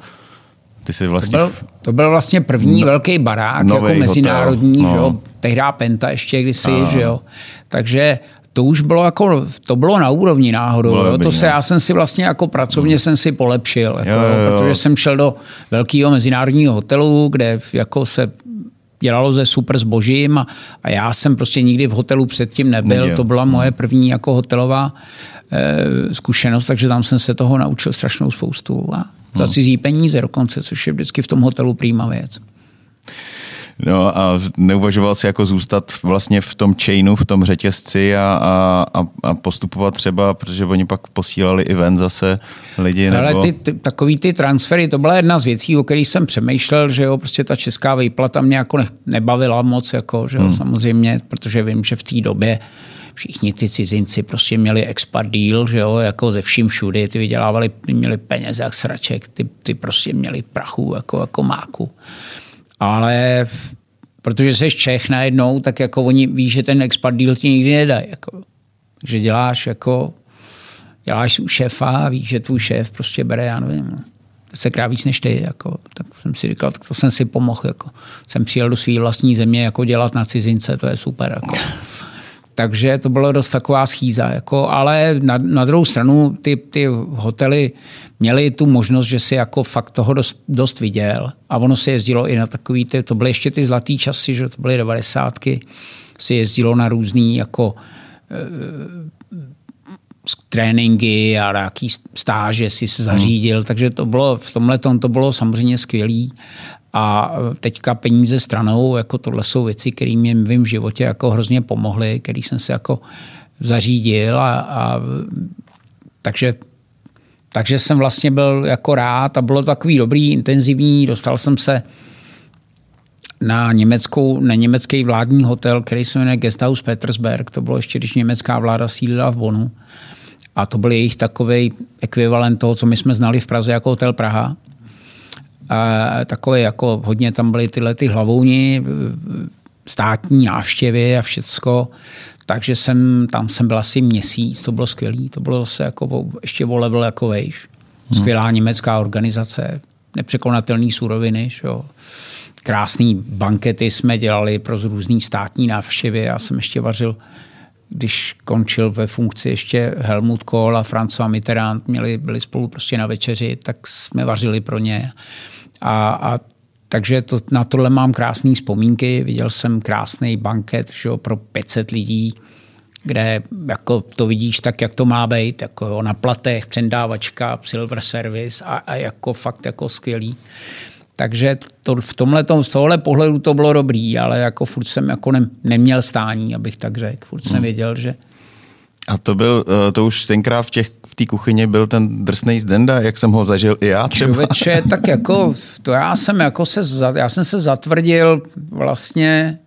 ty jsi vlastně... To byl, to byl vlastně první no, velký barák, jako mezinárodní, no. že jo? tehdy Penta ještě kdysi, no. že jo? Takže to už bylo jako, to bylo na úrovni náhodou. jo? To se, já jsem si vlastně jako pracovně hmm. jsem si polepšil, jako, jo, jo, jo. protože jsem šel do velkého mezinárodního hotelu, kde jako se dělalo ze super zbožím a, a já jsem prostě nikdy v hotelu předtím nebyl. Neděl. To byla moje hmm. první jako hotelová e, zkušenost, takže tam jsem se toho naučil strašnou spoustu. A za hmm. cizí peníze dokonce, což je vždycky v tom hotelu prýma věc. No a neuvažoval si jako zůstat vlastně v tom chainu, v tom řetězci a, a, a postupovat třeba, protože oni pak posílali i ven zase lidi. Nebo... Ale ty, ty, takový ty transfery, to byla jedna z věcí, o kterých jsem přemýšlel, že jo, prostě ta česká výplata mě jako ne, nebavila moc, jako, že jo, hmm. samozřejmě, protože vím, že v té době všichni ty cizinci prostě měli expat deal, že jo, jako ze vším všudy, ty vydělávali, ty měli peněze jak sraček, ty, ty prostě měli prachu jako, jako máku. Ale v, protože jsi Čech najednou, tak jako oni ví, že ten expat deal ti nikdy nedají. Jako. Takže děláš jako, děláš u šéfa a víš, že tvůj šéf prostě bere, já nevím, krát víc než ty. Jako. Tak jsem si říkal, tak to jsem si pomohl. Jako. Jsem přijel do své vlastní země jako dělat na cizince, to je super. Jako. Takže to bylo dost taková schýza. Jako, ale na, na druhou stranu ty, ty hotely měly tu možnost, že si jako fakt toho dost, dost viděl. A ono se jezdilo i na takový, ty, to byly ještě ty zlatý časy, že to byly devadesátky, se jezdilo na různý jako tréninky a nějaký stáže si se zařídil, hmm. takže to bylo, v tomhle to bylo samozřejmě skvělý. A teďka peníze stranou, jako tohle jsou věci, které mě v mém životě jako hrozně pomohly, který jsem se jako zařídil a, a takže takže jsem vlastně byl jako rád a bylo takový dobrý, intenzivní. Dostal jsem se na, německou, na německý vládní hotel, který se jmenuje Guesthouse Petersberg. To bylo ještě, když německá vláda sídlila v Bonu. A to byl jejich takový ekvivalent toho, co my jsme znali v Praze jako hotel Praha. A takové jako hodně tam byly tyhle ty hlavouni, státní návštěvy a všecko. Takže jsem, tam jsem byl asi měsíc, to bylo skvělé. To bylo zase jako, ještě o level jako vejš. Hmm. Skvělá hmm. německá organizace, nepřekonatelný suroviny. Šo. Krásný bankety jsme dělali pro různé státní návštěvy. Já jsem ještě vařil když končil ve funkci ještě Helmut Kohl a François Mitterrand, měli, byli spolu prostě na večeři, tak jsme vařili pro ně. A, a takže to, na tohle mám krásné vzpomínky. Viděl jsem krásný banket že, pro 500 lidí, kde jako to vidíš tak, jak to má být, jako jo, na platech, přendávačka, silver service a, a jako fakt jako skvělý. Takže to, v tomhle, z tohohle pohledu to bylo dobrý, ale jako furt jsem jako ne, neměl stání, abych tak řekl. Furt jsem hmm. věděl, že... A to byl, eh, to už tenkrát v těch v té kuchyni byl ten drsný zdenda, jak jsem ho zažil i já třeba. Člověče, tak jako, to já jsem jako se, já jsem se zatvrdil vlastně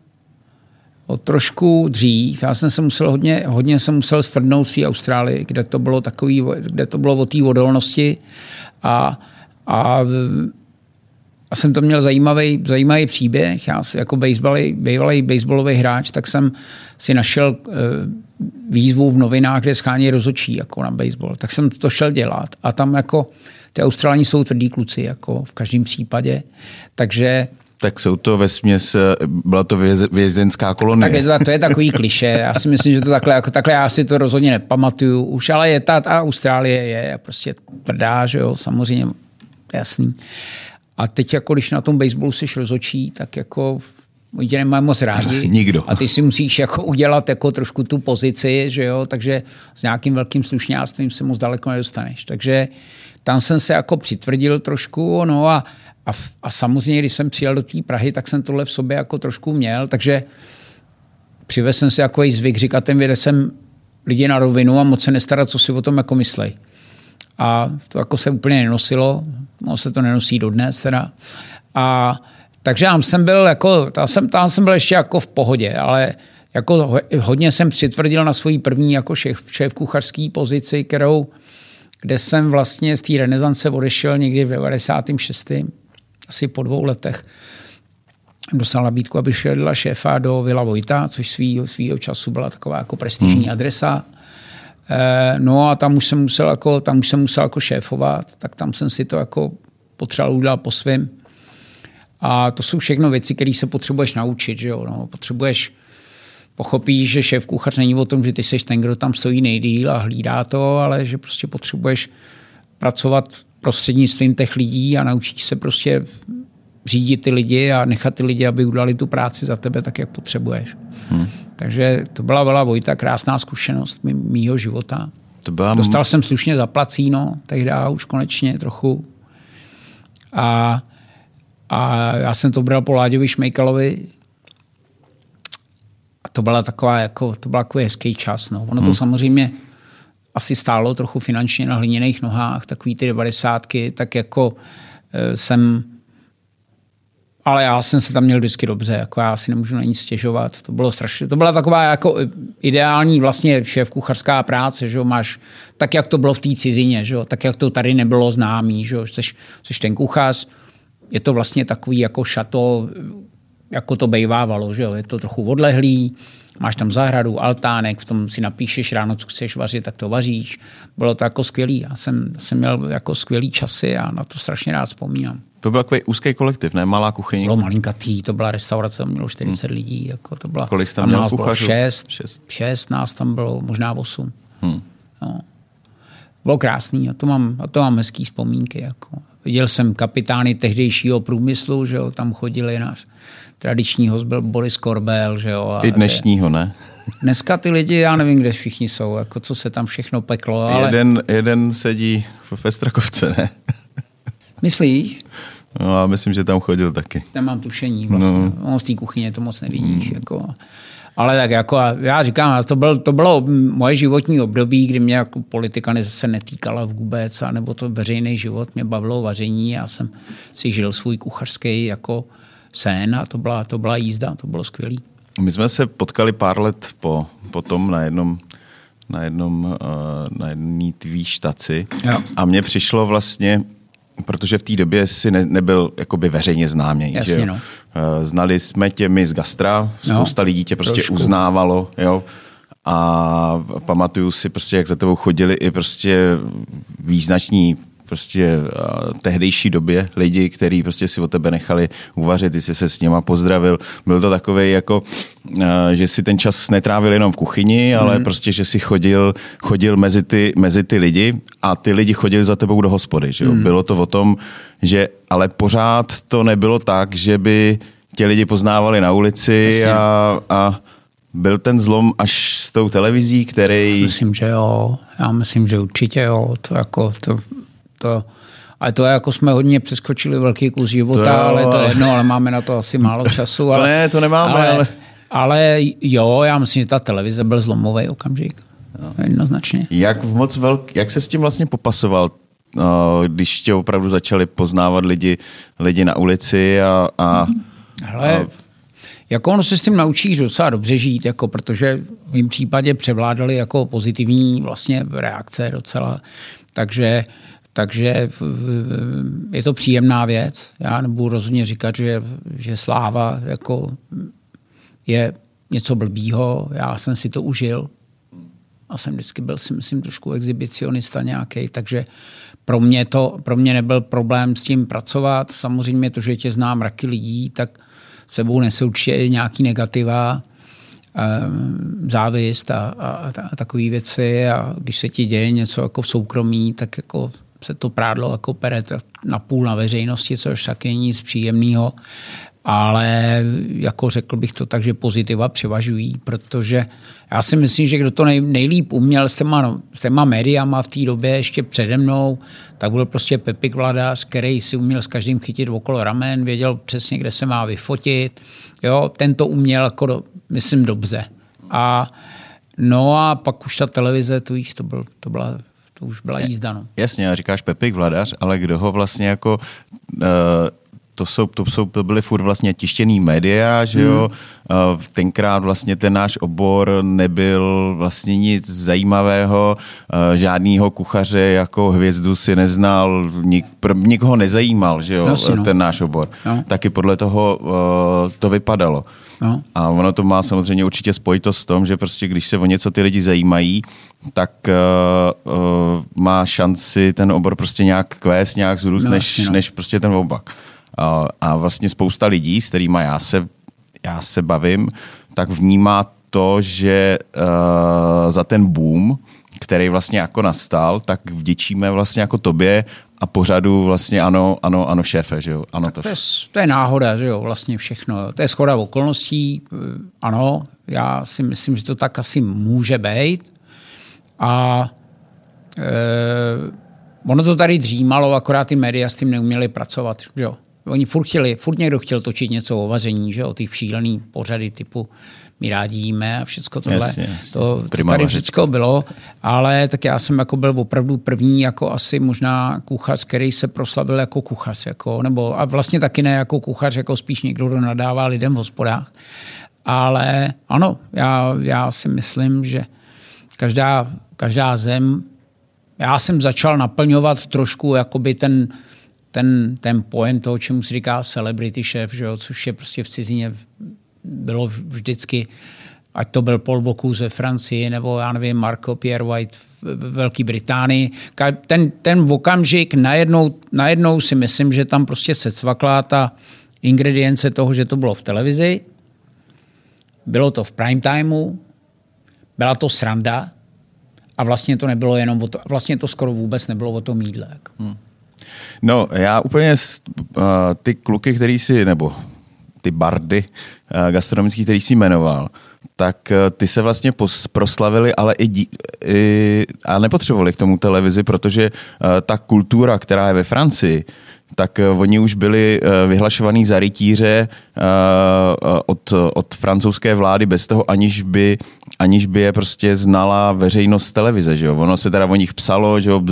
o trošku dřív. Já jsem se musel hodně, hodně jsem musel stvrdnout v té Austrálii, kde to bylo takový, kde to bylo o té odolnosti a, a a jsem to měl zajímavý, zajímavý příběh. Já jako bývalý baseballový hráč, tak jsem si našel uh, výzvu v novinách, kde schání rozočí jako na baseball. Tak jsem to šel dělat. A tam jako ty Australani jsou tvrdí kluci, jako v každém případě. Takže tak jsou to ve směs, byla to vězenská kolonie. Tak je to, to je takový kliše. Já si myslím, že to takhle, jako takhle já si to rozhodně nepamatuju už, ale je ta, ta Austrálie je prostě tvrdá, že jo, samozřejmě jasný. A teď, jako když na tom baseballu jsi rozočí, tak jako oni tě nemají moc rádi. Nikdo. A ty si musíš jako udělat jako trošku tu pozici, že jo, takže s nějakým velkým slušňáctvím se moc daleko nedostaneš. Takže tam jsem se jako přitvrdil trošku, no a, a, a samozřejmě, když jsem přijel do té Prahy, tak jsem tohle v sobě jako trošku měl, takže přivez jsem si jako zvyk říkat těm vědecem lidi na rovinu a moc se nestarat, co si o tom jako myslej. A to jako se úplně nenosilo, no se to nenosí dodnes teda. A takže tam jsem byl jako, tam jsem, tam jsem byl ještě jako v pohodě, ale jako hodně jsem přitvrdil na svoji první jako šéf, šéf kuchařský pozici, kterou, kde jsem vlastně z té renesance odešel někdy v 96. asi po dvou letech. Dostal nabídku, aby šel šéfa do Vila Vojta, což svýho, svýho času byla taková jako prestižní hmm. adresa. Eh, no a tam už jsem musel jako, tam už jsem musel jako šéfovat, tak tam jsem si to jako potřeboval udělat po svém. A to jsou všechno věci, které se potřebuješ naučit. Že jo? No, potřebuješ pochopíš, že šéf kuchař není o tom, že ty jsi ten, kdo tam stojí nejdíl a hlídá to, ale že prostě potřebuješ pracovat prostřednictvím těch lidí a naučíš se prostě řídit ty lidi a nechat ty lidi, aby udělali tu práci za tebe tak, jak potřebuješ. Hmm. Takže to byla byla Vojta krásná zkušenost mýho života. To byla... Dostal jsem slušně zaplacíno, tehdy už konečně trochu. A, a já jsem to bral po Láďovi Šmejkalovi a to byla taková, jako, to byl takový hezký čas. No. Ono hmm. to samozřejmě asi stálo trochu finančně na hliněných nohách, takový ty devadesátky, tak jako e, jsem ale já jsem se tam měl vždycky dobře, jako já si nemůžu na nic stěžovat. To bylo strašně, to byla taková jako ideální vlastně šéf kuchařská práce, že jo, máš tak, jak to bylo v té cizině, že jo, tak, jak to tady nebylo známý, že jo, jsi, jsi ten kuchař, je to vlastně takový jako šato, jako to bejvávalo, že jo, je to trochu odlehlý, máš tam zahradu, altánek, v tom si napíšeš ráno, co chceš vařit, tak to vaříš. Bylo to jako skvělý. Já jsem, jsem měl jako skvělý časy a na to strašně rád vzpomínám. To byl takový úzký kolektiv, ne? Malá kuchyně. Bylo malinkatý, to byla restaurace, mělo 40 hmm. lidí. Jako to byla, Kolik jste tam měl kuchařů? Šest, šest. šest nás tam bylo, možná osm. Hmm. No. Bylo krásný, a to mám, a to mám hezký vzpomínky. Jako. Viděl jsem kapitány tehdejšího průmyslu, že jo, tam chodili náš tradiční host byl Boris Korbel. Že jo, I dnešního, ne? Dneska ty lidi, já nevím, kde všichni jsou, jako co se tam všechno peklo. Ale... Jeden, jeden sedí v Festrakovce, ne? Myslíš? No a myslím, že tam chodil taky. Nemám tušení vlastně. No. On z té kuchyně to moc nevidíš. Mm. Jako. Ale tak jako já říkám, to, byl, to bylo moje životní období, kdy mě jako politika se netýkala vůbec, nebo to veřejný život mě bavilo vaření. Já jsem si žil svůj kuchařský jako sen a to byla, to byla jízda, to bylo skvělé. My jsme se potkali pár let po, potom na jednom na jednom, uh, na jedné tvý štaci jo. a mně přišlo vlastně, protože v té době si ne, nebyl jakoby veřejně známý. Jasně, že No. Uh, znali jsme tě my z gastra, spousta no, lidí tě prostě trošku. uznávalo, jo. A pamatuju si prostě, jak za tebou chodili i prostě význační prostě uh, tehdejší době lidi, kteří prostě si o tebe nechali uvařit, ty jsi se s něma pozdravil. Byl to takový jako, uh, že si ten čas netrávil jenom v kuchyni, ale mm. prostě, že si chodil, chodil mezi ty, mezi ty lidi a ty lidi chodili za tebou do hospody. Že jo? Mm. Bylo to o tom, že ale pořád to nebylo tak, že by tě lidi poznávali na ulici a, a byl ten zlom až s tou televizí, který... Myslím, že jo. Já myslím, že určitě jo. To jako, to to, ale to je jako jsme hodně přeskočili velký kus života, to ale to je jedno, ale máme na to asi málo času. Ale, to ne, to nemáme, ale, ale... Ale jo, já myslím, že ta televize byl zlomový okamžik. Jednoznačně. Jak moc velk, jak se s tím vlastně popasoval, když tě opravdu začali poznávat lidi, lidi na ulici a, a, Hele, a jako ono se s tím naučíš docela dobře žít, jako protože v mém případě převládaly jako pozitivní vlastně reakce docela. Takže takže je to příjemná věc. Já nebudu rozhodně říkat, že, že sláva jako je něco blbýho. Já jsem si to užil. A jsem vždycky byl, si myslím, trošku exhibicionista nějaký, takže pro mě, to, pro mě nebyl problém s tím pracovat. Samozřejmě to, že tě znám raky lidí, tak sebou určitě nějaký negativa, ehm, závist a, a, a takové věci a když se ti děje něco jako v soukromí, tak jako se to prádlo jako pere na půl na veřejnosti, což taky není nic příjemného. Ale jako řekl bych to tak, že pozitiva převažují, protože já si myslím, že kdo to nej, nejlíp uměl s těma, s těma médiama v té době ještě přede mnou, tak byl prostě Pepik Vladař, který si uměl s každým chytit okolo ramen, věděl přesně, kde se má vyfotit. Jo, ten to uměl jako, myslím, dobře. A no a pak už ta televize, to víš, to, byl, to byla to už byla jízda. No. Jasně, říkáš Pepik Vladař, ale kdo ho vlastně jako... Uh, to, jsou, to, jsou, to byly furt vlastně tištěný média, že jo. Hmm. Tenkrát vlastně ten náš obor nebyl vlastně nic zajímavého, eh, žádnýho kuchaře jako hvězdu si neznal, nik, nikoho nezajímal, že jo, no, no. ten náš obor. No. Taky podle toho to vypadalo. No. A ono to má samozřejmě určitě spojitost s tom, že prostě když se o něco ty lidi zajímají, tak uh, uh, má šanci ten obor prostě nějak kvést, nějak zrůst, no, než, no. než prostě ten obak. Uh, a vlastně spousta lidí, s kterými já se, já se bavím, tak vnímá to, že uh, za ten boom, který vlastně jako nastal, tak vděčíme vlastně jako tobě a pořadu vlastně ano, ano, ano šéfe, že jo? Ano, to, to, je, to je náhoda, že jo, vlastně všechno. To je schoda okolností, ano, já si myslím, že to tak asi může být. A e, ono to tady dřímalo, akorát ty média s tím neuměli pracovat, že jo. Oni furt chtěli, furt někdo chtěl točit něco o vaření, že o ty šílený pořady typu my rádi jíme a všechno tohle. Jasně, jasně. To, to tady všechno bylo, ale tak já jsem jako byl opravdu první jako asi možná kuchař, který se proslavil jako kuchař. Jako, nebo, a vlastně taky ne jako kuchař, jako spíš někdo, kdo nadává lidem v hospodách. Ale ano, já, já si myslím, že každá, každá zem, já jsem začal naplňovat trošku jakoby ten, ten, ten pojem toho, čemu se říká celebrity chef, že jo, což je prostě v cizině bylo vždycky, ať to byl Paul Bocuse ve Francii, nebo já nevím, Marco Pierre White v Velké Británii. Ten, ten okamžik najednou, najednou si myslím, že tam prostě se cvakla ta ingredience toho, že to bylo v televizi, bylo to v prime timeu, byla to sranda a vlastně to nebylo jenom o to, vlastně to skoro vůbec nebylo o tom jídle. Hmm. No, já úplně uh, ty kluky, který si, nebo ty bardy uh, gastronomický, který si jmenoval, tak uh, ty se vlastně pos, proslavili, ale i, dí, i a nepotřebovali k tomu televizi, protože uh, ta kultura, která je ve Francii, tak eh, oni už byli eh, vyhlašovaný za rytíře eh, od, od francouzské vlády bez toho, aniž by, aniž by je prostě znala veřejnost televize. Že jo? Ono se teda o nich psalo, že jo?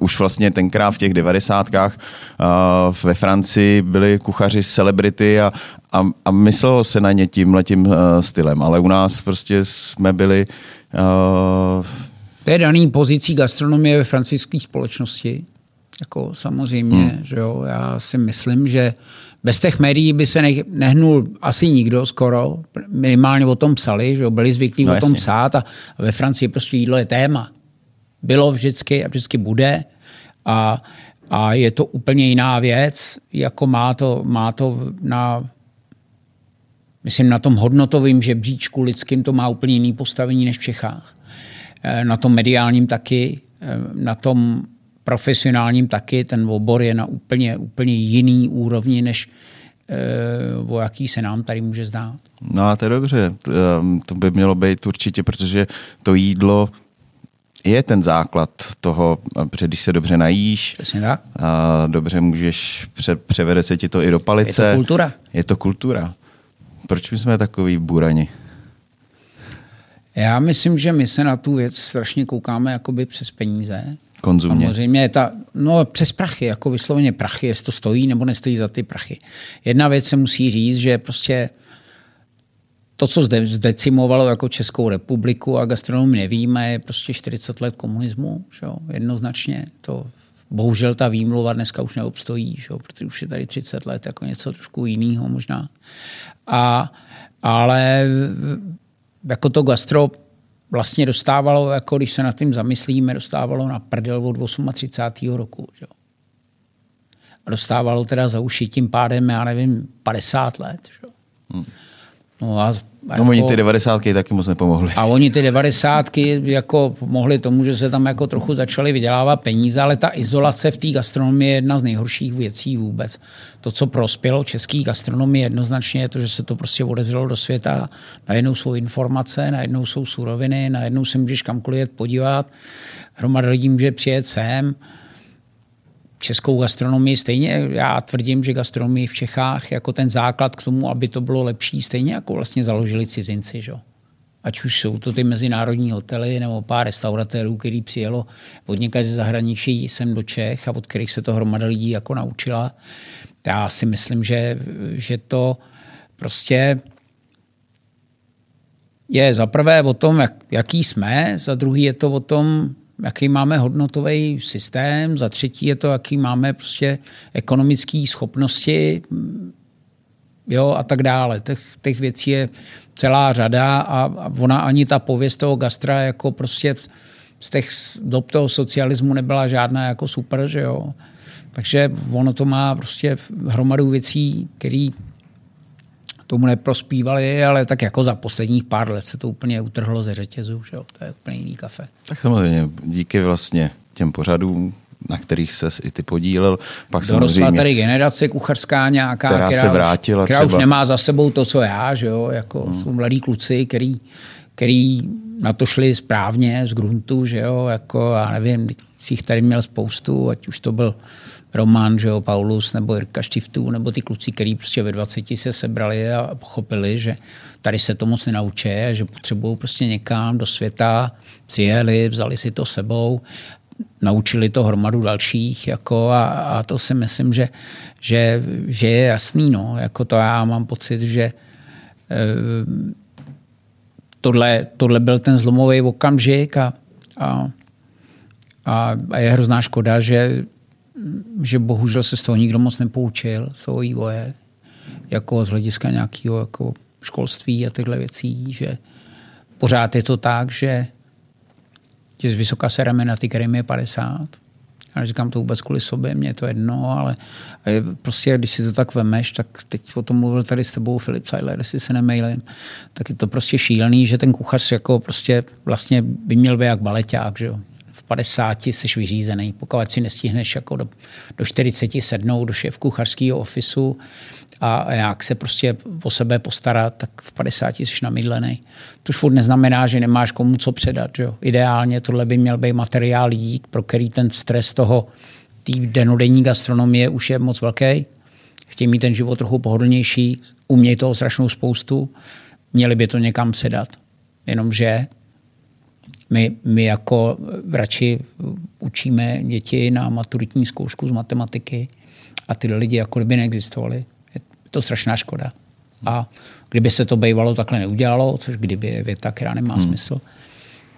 už vlastně tenkrát v těch devadesátkách ve Francii byli kuchaři celebrity a, a, a myslelo se na ně tím letím stylem, ale u nás prostě jsme byli to je daný pozicí gastronomie ve francouzské společnosti. Jako samozřejmě, hmm. že jo, já si myslím, že bez těch médií by se nehnul asi nikdo skoro, minimálně o tom psali, že jo, byli zvyklí no, o tom psát a ve Francii prostě jídlo je téma. Bylo vždycky a vždycky bude a, a je to úplně jiná věc, jako má to, má to na myslím na tom hodnotovém žebříčku lidským to má úplně jiný postavení než v Čechách. Eh, na tom mediálním taky, eh, na tom profesionálním taky ten obor je na úplně, úplně jiný úrovni, než e, o jaký se nám tady může zdát. No a to je dobře, ehm, to by mělo být určitě, protože to jídlo je ten základ toho, protože když se dobře najíš, tak. a dobře můžeš, pře, převede se ti to i do palice. Je to kultura. Je to kultura. Proč my jsme takový burani? Já myslím, že my se na tu věc strašně koukáme jakoby přes peníze konzumně. Samozřejmě, ta, no přes prachy, jako vysloveně prachy, jestli to stojí nebo nestojí za ty prachy. Jedna věc se musí říct, že prostě to, co zde, zdecimovalo jako Českou republiku a gastronomii nevíme, je prostě 40 let komunismu, že jo? jednoznačně. To, bohužel ta výmluva dneska už neobstojí, že jo? protože už je tady 30 let jako něco trošku jiného možná. A, ale jako to gastro vlastně dostávalo, jako když se nad tím zamyslíme, dostávalo na prdel od 38. roku. Že? A dostávalo teda za uši tím pádem, já nevím, 50 let. Že? Hmm. No a No jako, oni ty devadesátky taky moc nepomohly. A oni ty devadesátky jako pomohly tomu, že se tam jako trochu začaly vydělávat peníze, ale ta izolace v té gastronomii je jedna z nejhorších věcí vůbec. To, co prospělo český gastronomii jednoznačně, je to, že se to prostě odevřelo do světa. Najednou jsou informace, najednou jsou suroviny, najednou se můžeš kamkoliv podívat. Hromada lidí může přijet sem českou gastronomii stejně, já tvrdím, že gastronomii v Čechách jako ten základ k tomu, aby to bylo lepší, stejně jako vlastně založili cizinci. Že? Ať už jsou to ty mezinárodní hotely nebo pár restauratérů, který přijelo od někaď ze zahraničí sem do Čech a od kterých se to hromada lidí jako naučila. Já si myslím, že, že to prostě je za prvé o tom, jak, jaký jsme, za druhý je to o tom, jaký máme hodnotový systém, za třetí je to, jaký máme prostě ekonomické schopnosti jo, a tak dále. Těch, těch věcí je celá řada a, ona ani ta pověst toho gastra jako prostě z těch dob toho socialismu nebyla žádná jako super, že jo. Takže ono to má prostě hromadu věcí, které tomu neprospívali, ale tak jako za posledních pár let se to úplně utrhlo ze řetězu, že jo? to je úplně jiný kafe. Tak samozřejmě, díky vlastně těm pořadům, na kterých se i ty podílel. Pak Dorostla tady generace kuchařská nějaká, která, která se vrátila která třeba. už nemá za sebou to, co já, že jo? Jako hmm. jsou mladí kluci, který, který na to šli správně z gruntu, že jo? Jako, já nevím, si jich tady měl spoustu, ať už to byl Roman, že jo, Paulus nebo Jirka Štiftů, nebo ty kluci, kteří prostě ve 20 se sebrali a pochopili, že tady se to moc nenaučí, že potřebují prostě někam do světa, přijeli, vzali si to sebou, naučili to hromadu dalších jako a, a to si myslím, že, že, že je jasný. No. Jako to já mám pocit, že e, tohle, tohle byl ten zlomový okamžik a, a, a je hrozná škoda, že, že bohužel se z toho nikdo moc nepoučil, z toho vývoje, jako z hlediska nějakého jako školství a tyhle věcí, že pořád je to tak, že, že z vysoká sereme na ty, kterým je 50. Já říkám to vůbec kvůli sobě, mě je to jedno, ale prostě, když si to tak vemeš, tak teď o tom mluvil tady s tebou Filip Seiler, jestli se nemailím, tak je to prostě šílený, že ten kuchař jako prostě vlastně by měl být jak baleťák, že jo. V 50 jsi vyřízený, pokud si nestihneš jako do, do 40 sednout do šéf kuchařského ofisu, a jak se prostě o sebe postarat, tak v 50 jsi namydlený. To furt neznamená, že nemáš komu co předat. Jo? Ideálně tohle by měl být materiál lidí, pro který ten stres toho té denodenní gastronomie už je moc velký. Chtějí mít ten život trochu pohodlnější, umějí toho strašnou spoustu, měli by to někam předat. Jenomže my, my jako radši učíme děti na maturitní zkoušku z matematiky a ty lidi jako by neexistovali to strašná škoda. A kdyby se to bývalo takhle neudělalo, což kdyby je věta, která nemá hmm. smysl,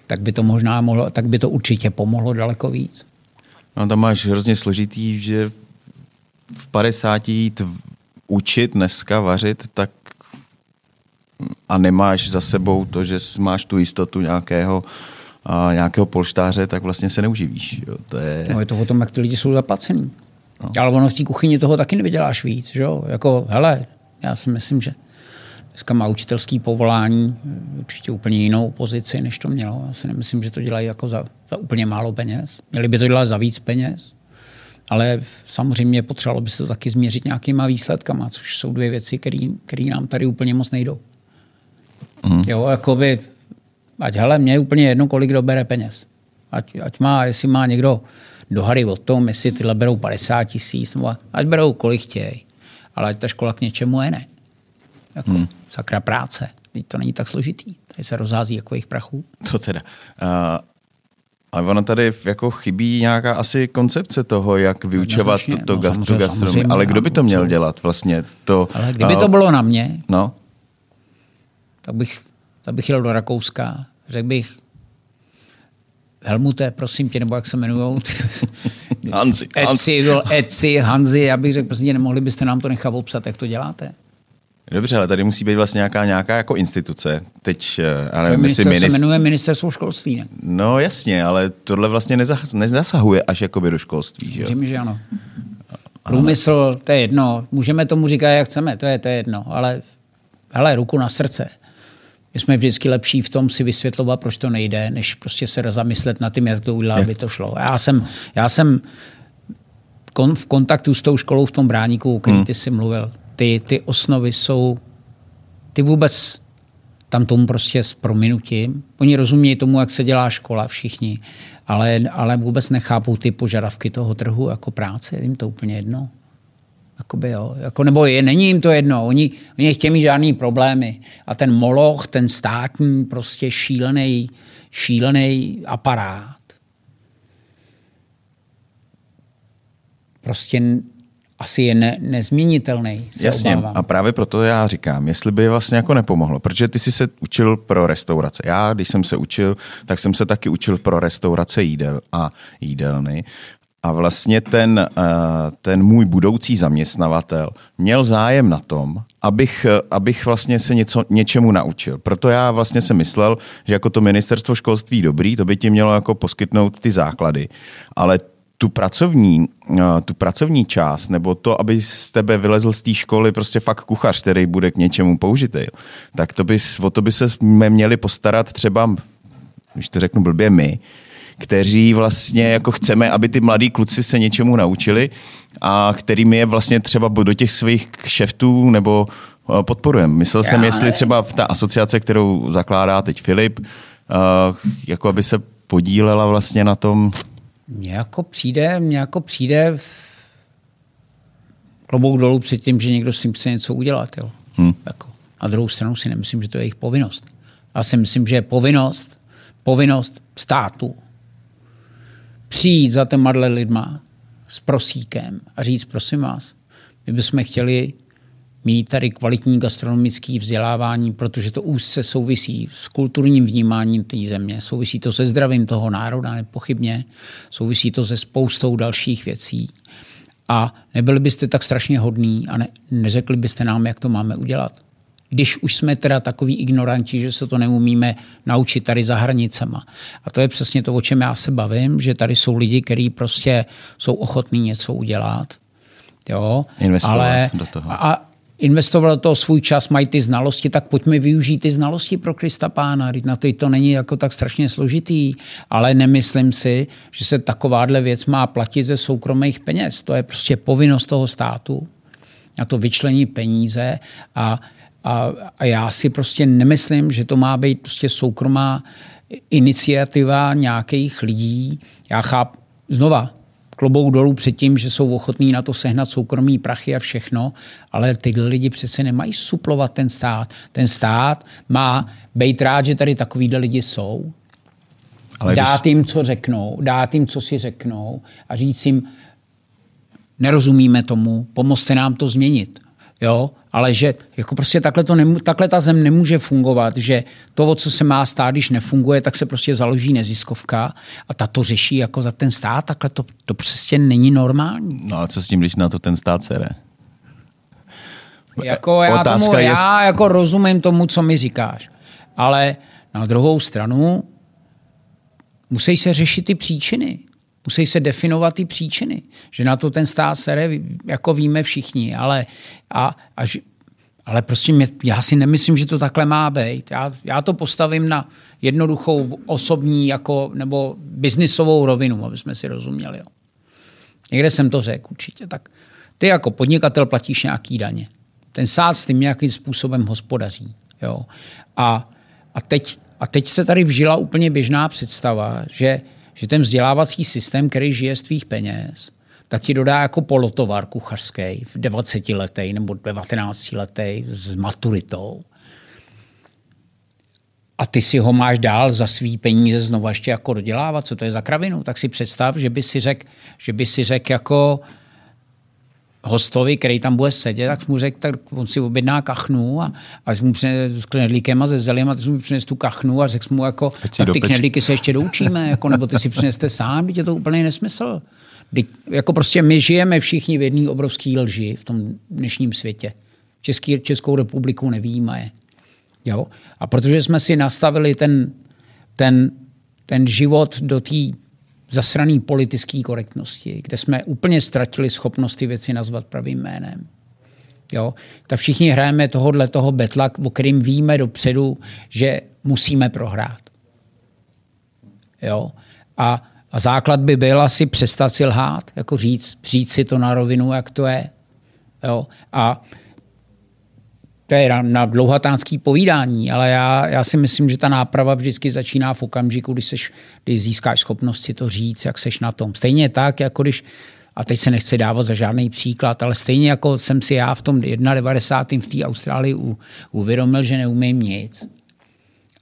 tak by to možná mohlo, tak by to určitě pomohlo daleko víc. No tam máš hrozně složitý, že v 50 jít učit dneska vařit, tak a nemáš za sebou to, že máš tu jistotu nějakého a nějakého polštáře, tak vlastně se neuživíš. Jo. To je... No je to o tom, jak ty lidi jsou zaplacený. No. Ale ono v té kuchyni toho taky nevyděláš víc. Že jo? Jako, hele, já si myslím, že dneska má učitelský povolání určitě úplně jinou pozici, než to mělo. Já si nemyslím, že to dělají jako za, za úplně málo peněz. Měli by to dělat za víc peněz, ale samozřejmě potřebovalo by se to taky změřit nějakýma výsledkama, což jsou dvě věci, které nám tady úplně moc nejdou. Mm. Jo, jako by, ať hele, mě je úplně jedno, kolik kdo bere peněz. Ať, ať má, jestli má někdo do hry o tom, jestli tyhle berou 50 tisíc, nebo ať berou kolik chtějí. Ale ať ta škola k něčemu je ne. Jako hmm. sakra práce. To není tak složitý. Tady se rozhází jako jejich prachů. To teda. Uh, ale ono tady jako chybí nějaká asi koncepce toho, jak vyučovat to, to no, gastro, gastronomii. Ale kdo by to měl dělat vlastně? To, ale kdyby uh, to bylo na mě, no? tak, bych, tak bych jel do Rakouska. Řekl bych, Helmute, prosím tě, nebo jak se jmenují? Hanzi. Eci, Eci, Hanzi, já bych řekl, prosím tě, nemohli byste nám to nechat obsat, jak to děláte? Dobře, ale tady musí být vlastně nějaká, nějaká jako instituce. Teď, eh, já nevím, jestli minister... se jmenuje ministerstvo školství, ne? No jasně, ale tohle vlastně nezasahuje až jakoby do školství, že jo? Myslím, že ano. Průmysl, to je jedno. Můžeme tomu říkat, jak chceme, to je, to je jedno. Ale hele, ruku na srdce. My jsme vždycky lepší v tom si vysvětlovat, proč to nejde, než prostě se zamyslet na tím, jak to udělat, aby to šlo. Já jsem, já jsem v kontaktu s tou školou v tom bráníku, o který hmm. ty jsi mluvil. Ty, ty osnovy jsou, ty vůbec tam tomu prostě s prominutím. Oni rozumí tomu, jak se dělá škola, všichni, ale, ale vůbec nechápou ty požadavky toho trhu jako práce. Je jim to úplně jedno. Jakoby, jo. Jako, nebo je, není jim to jedno, oni, oni nechtějí mít žádný problémy. A ten moloch, ten státní, prostě šílený, šílený aparát, prostě asi je ne, nezměnitelný. Jasně, obávám. a právě proto já říkám, jestli by vlastně jako nepomohlo, protože ty jsi se učil pro restaurace. Já, když jsem se učil, tak jsem se taky učil pro restaurace jídel a jídelny. A vlastně ten, eh, ten můj budoucí zaměstnavatel měl zájem na tom, abych, abych vlastně se něco, něčemu naučil. Proto já vlastně jsem myslel, že jako to ministerstvo školství dobrý, to by ti mělo jako poskytnout ty základy. Ale tu pracovní, eh, tu pracovní část, nebo to, aby z tebe vylezl z té školy prostě fakt kuchař, který bude k něčemu použitý, tak to by, o to by se měli postarat třeba, když to řeknu blbě my, kteří vlastně jako chceme, aby ty mladí kluci se něčemu naučili a kterými je vlastně třeba do těch svých kšeftů nebo eh, podporujeme. Myslel jsem, jestli třeba v ta asociace, kterou zakládá teď Filip, eh, jako aby se podílela vlastně na tom. Mně jako přijde, mně jako přijde klobouk dolů před tím, že někdo s tím chce něco udělat. Jo. Hmm. Jako. A druhou stranu si nemyslím, že to je jejich povinnost. Já si myslím, že je povinnost, povinnost státu přijít za těma lidma s prosíkem a říct, prosím vás, my bychom chtěli mít tady kvalitní gastronomické vzdělávání, protože to úzce souvisí s kulturním vnímáním té země, souvisí to se zdravím toho národa, nepochybně, souvisí to se spoustou dalších věcí. A nebyli byste tak strašně hodní a ne, neřekli byste nám, jak to máme udělat. Když už jsme teda takový ignoranti, že se to neumíme naučit tady za hranicema. A to je přesně to, o čem já se bavím, že tady jsou lidi, kteří prostě jsou ochotní něco udělat. Jo, Investovat ale, do toho. A, investoval do toho svůj čas, mají ty znalosti, tak pojďme využít ty znalosti pro Krista Pána. Na to to není jako tak strašně složitý, ale nemyslím si, že se takováhle věc má platit ze soukromých peněz. To je prostě povinnost toho státu na to vyčlení peníze a, a, a já si prostě nemyslím, že to má být prostě soukromá iniciativa nějakých lidí. Já chápu, znova, klobouk dolů před tím, že jsou ochotní na to sehnat soukromí prachy a všechno, ale tyhle lidi přece nemají suplovat ten stát. Ten stát má být rád, že tady takovýhle lidi jsou, ale dát když... jim, co řeknou, dát jim, co si řeknou a říct jim, nerozumíme tomu, pomozte nám to změnit. Jo? Ale že jako prostě takhle, to nemů- takhle ta zem nemůže fungovat, že to, o co se má stát, když nefunguje, tak se prostě založí neziskovka a ta to řeší jako za ten stát, takhle to, to přesně není normální. No a co s tím, když na to ten stát sere? Jako já, tomu, je... já jako rozumím tomu, co mi říkáš, ale na druhou stranu musí se řešit ty příčiny. Musí se definovat ty příčiny. Že na to ten stát sere, jako víme všichni, ale, a, a, ale prostě mě, já si nemyslím, že to takhle má být. Já, já to postavím na jednoduchou osobní jako, nebo biznisovou rovinu, aby jsme si rozuměli. Jo. Někde jsem to řekl určitě. Tak ty jako podnikatel platíš nějaký daně. Ten stát s tím nějakým způsobem hospodaří. Jo. A, a, teď, a teď se tady vžila úplně běžná představa, že že ten vzdělávací systém, který žije z tvých peněz, tak ti dodá jako polotovar kuchařský v 20 letech nebo 19 letech s maturitou. A ty si ho máš dál za svý peníze znovu ještě jako dodělávat, co to je za kravinu. Tak si představ, že by si řekl, že by si řekl jako hostovi, který tam bude sedět, tak mu řekl, tak on si objedná kachnu a, a mu přines s knedlíkem a ze zelím a ty mu přines tu kachnu a řekl mu jako, tak ty knedlíky se ještě doučíme, jako, nebo ty si přineste sám, teď je to úplně nesmysl. Kdy, jako prostě my žijeme všichni v jedné obrovské lži v tom dnešním světě. Český, Českou republiku nevíme. Jo? A protože jsme si nastavili ten, ten, ten život do té zasraný politické korektnosti, kde jsme úplně ztratili schopnost ty věci nazvat pravým jménem. Jo? Tak všichni hrajeme tohohle toho betla, o kterým víme dopředu, že musíme prohrát. Jo? A, a základ by byl asi přestat si lhát, jako říct, říct si to na rovinu, jak to je. Jo? A to je na, dlouhatánský povídání, ale já, já si myslím, že ta náprava vždycky začíná v okamžiku, když, seš, když získáš schopnost si to říct, jak seš na tom. Stejně tak, jako když, a teď se nechci dávat za žádný příklad, ale stejně jako jsem si já v tom 91. v té Austrálii uvědomil, že neumím nic.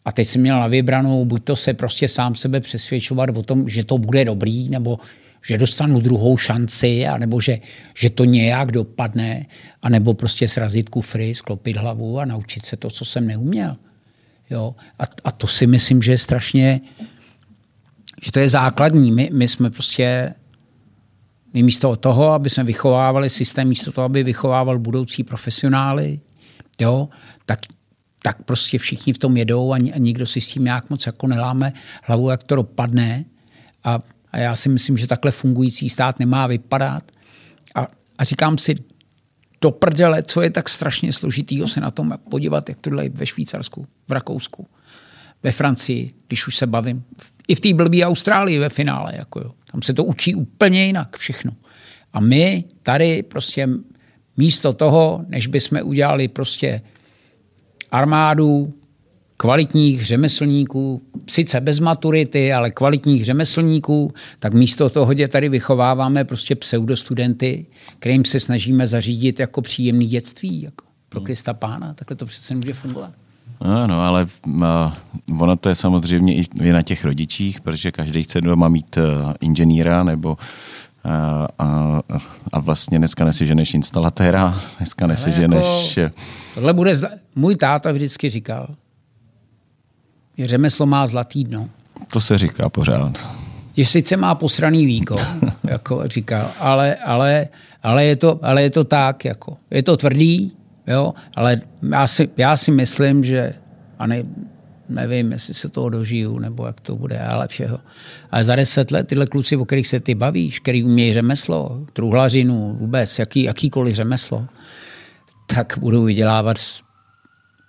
A teď jsem měl na vybranou, buď to se prostě sám sebe přesvědčovat o tom, že to bude dobrý, nebo že dostanu druhou šanci, anebo že, že to nějak dopadne, anebo prostě srazit kufry, sklopit hlavu a naučit se to, co jsem neuměl. Jo? A, a to si myslím, že je strašně, že to je základní. My, my jsme prostě, my místo toho, aby jsme vychovávali systém, místo toho, aby vychovával budoucí profesionály, jo, tak, tak prostě všichni v tom jedou a, a nikdo si s tím nějak moc jako neláme hlavu, jak to dopadne. A a já si myslím, že takhle fungující stát nemá vypadat. A, a říkám si, do prdele, co je tak strašně složitýho se na tom podívat, jak tohle je ve Švýcarsku, v Rakousku, ve Francii, když už se bavím. I v té blbý Austrálii ve finále. Jako jo. Tam se to učí úplně jinak všechno. A my tady prostě místo toho, než bychom udělali prostě armádu, kvalitních řemeslníků, sice bez maturity, ale kvalitních řemeslníků, tak místo toho tady vychováváme prostě pseudostudenty, kterým se snažíme zařídit jako příjemný dětství, jako pro Krista pána. Takhle to přece může fungovat. Ano, ale ono to je samozřejmě i na těch rodičích, protože každý chce doma mít uh, inženýra nebo a, a, a vlastně dneska neseženeš instalatéra, dneska neseženeš... Jako, tohle bude... Zla... Můj táta vždycky říkal, že řemeslo má zlatý dno. To se říká pořád. Že sice má posraný víko, jako říkal, ale, ale, ale, je to, ale je to tak, jako. Je to tvrdý, jo, ale já si, já si myslím, že a ne, nevím, jestli se toho dožiju, nebo jak to bude, ale všeho. Ale za deset let tyhle kluci, o kterých se ty bavíš, který umějí řemeslo, truhlařinu, vůbec, jaký, jakýkoliv řemeslo, tak budou vydělávat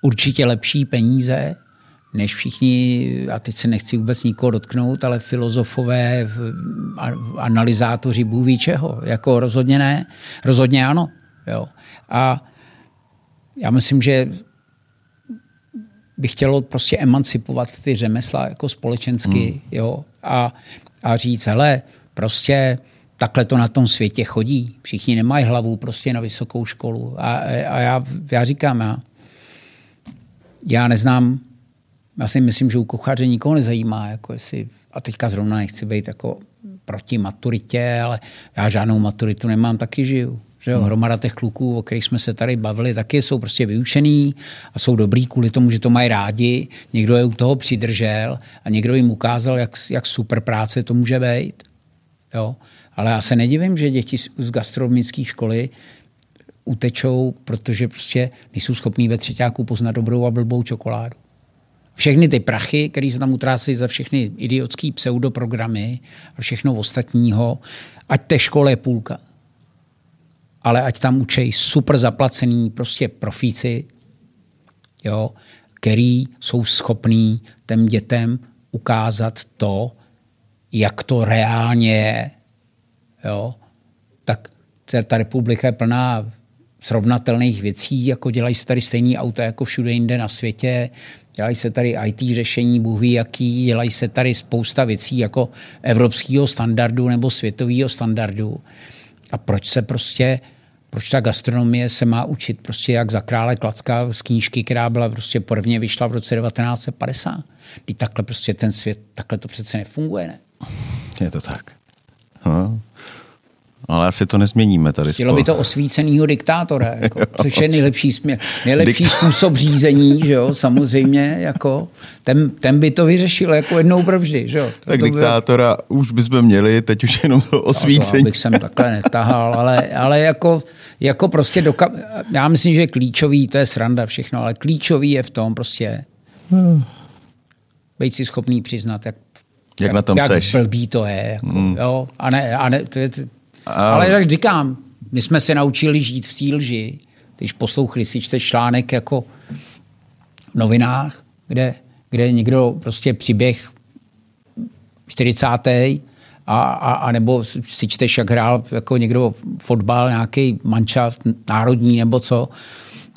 určitě lepší peníze, než všichni, a teď se nechci vůbec nikoho dotknout, ale filozofové, analyzátoři bůh čeho. Jako rozhodně ne, rozhodně ano. Jo. A já myslím, že bych chtělo prostě emancipovat ty řemesla jako společensky hmm. jo, a, a říct, hele, prostě takhle to na tom světě chodí. Všichni nemají hlavu prostě na vysokou školu. A, a já, já říkám, já, já neznám, já si myslím, že u kuchaře nikoho nezajímá, jako jestli, a teďka zrovna nechci být jako proti maturitě, ale já žádnou maturitu nemám, taky žiju. Že jo, hromada těch kluků, o kterých jsme se tady bavili, taky jsou prostě vyučený a jsou dobrý kvůli tomu, že to mají rádi. Někdo je u toho přidržel a někdo jim ukázal, jak, jak super práce to může být. Jo. Ale já se nedivím, že děti z gastronomické školy utečou, protože prostě nejsou schopní ve třetíku poznat dobrou a blbou čokoládu. Všechny ty prachy, které se tam utrácí za všechny idiotské pseudoprogramy a všechno ostatního, ať té škole je půlka ale ať tam učej super zaplacený prostě profíci, jo, který jsou schopní těm dětem ukázat to, jak to reálně je. Jo. Tak ta republika je plná srovnatelných věcí, jako dělají se tady stejný auta jako všude jinde na světě, dělají se tady IT řešení, Bůh ví jaký, dělají se tady spousta věcí jako evropského standardu nebo světového standardu. A proč se prostě, proč ta gastronomie se má učit prostě jak za krále Klacka z knížky, která byla prostě prvně vyšla v roce 1950. Kdy takhle prostě ten svět, takhle to přece nefunguje, ne? Je to tak. No. Ale asi to nezměníme tady. Chtělo by to osvícenýho diktátora, jako, což je nejlepší, směr, nejlepší Dikt... způsob řízení, že jo, samozřejmě, jako, ten, ten by to vyřešil jako jednou provždy. Že jo. Tak to diktátora bylo... už bychom měli, teď už jenom to osvícení. No, to, bych sem takhle netahal, ale, ale jako, jako prostě, doka... já myslím, že klíčový, to je sranda všechno, ale klíčový je v tom prostě hmm. být si schopný přiznat, jak jak, jak na tom jak seš. blbý to je. Jako, hmm. jo? A, ne, a ne, to je, ale jak říkám, my jsme se naučili žít v té lži. Když poslouchali si čte článek jako v novinách, kde, kde někdo prostě přiběh 40. A, a, a nebo si čteš, jak hrál jako někdo fotbal, nějaký mančaft národní nebo co.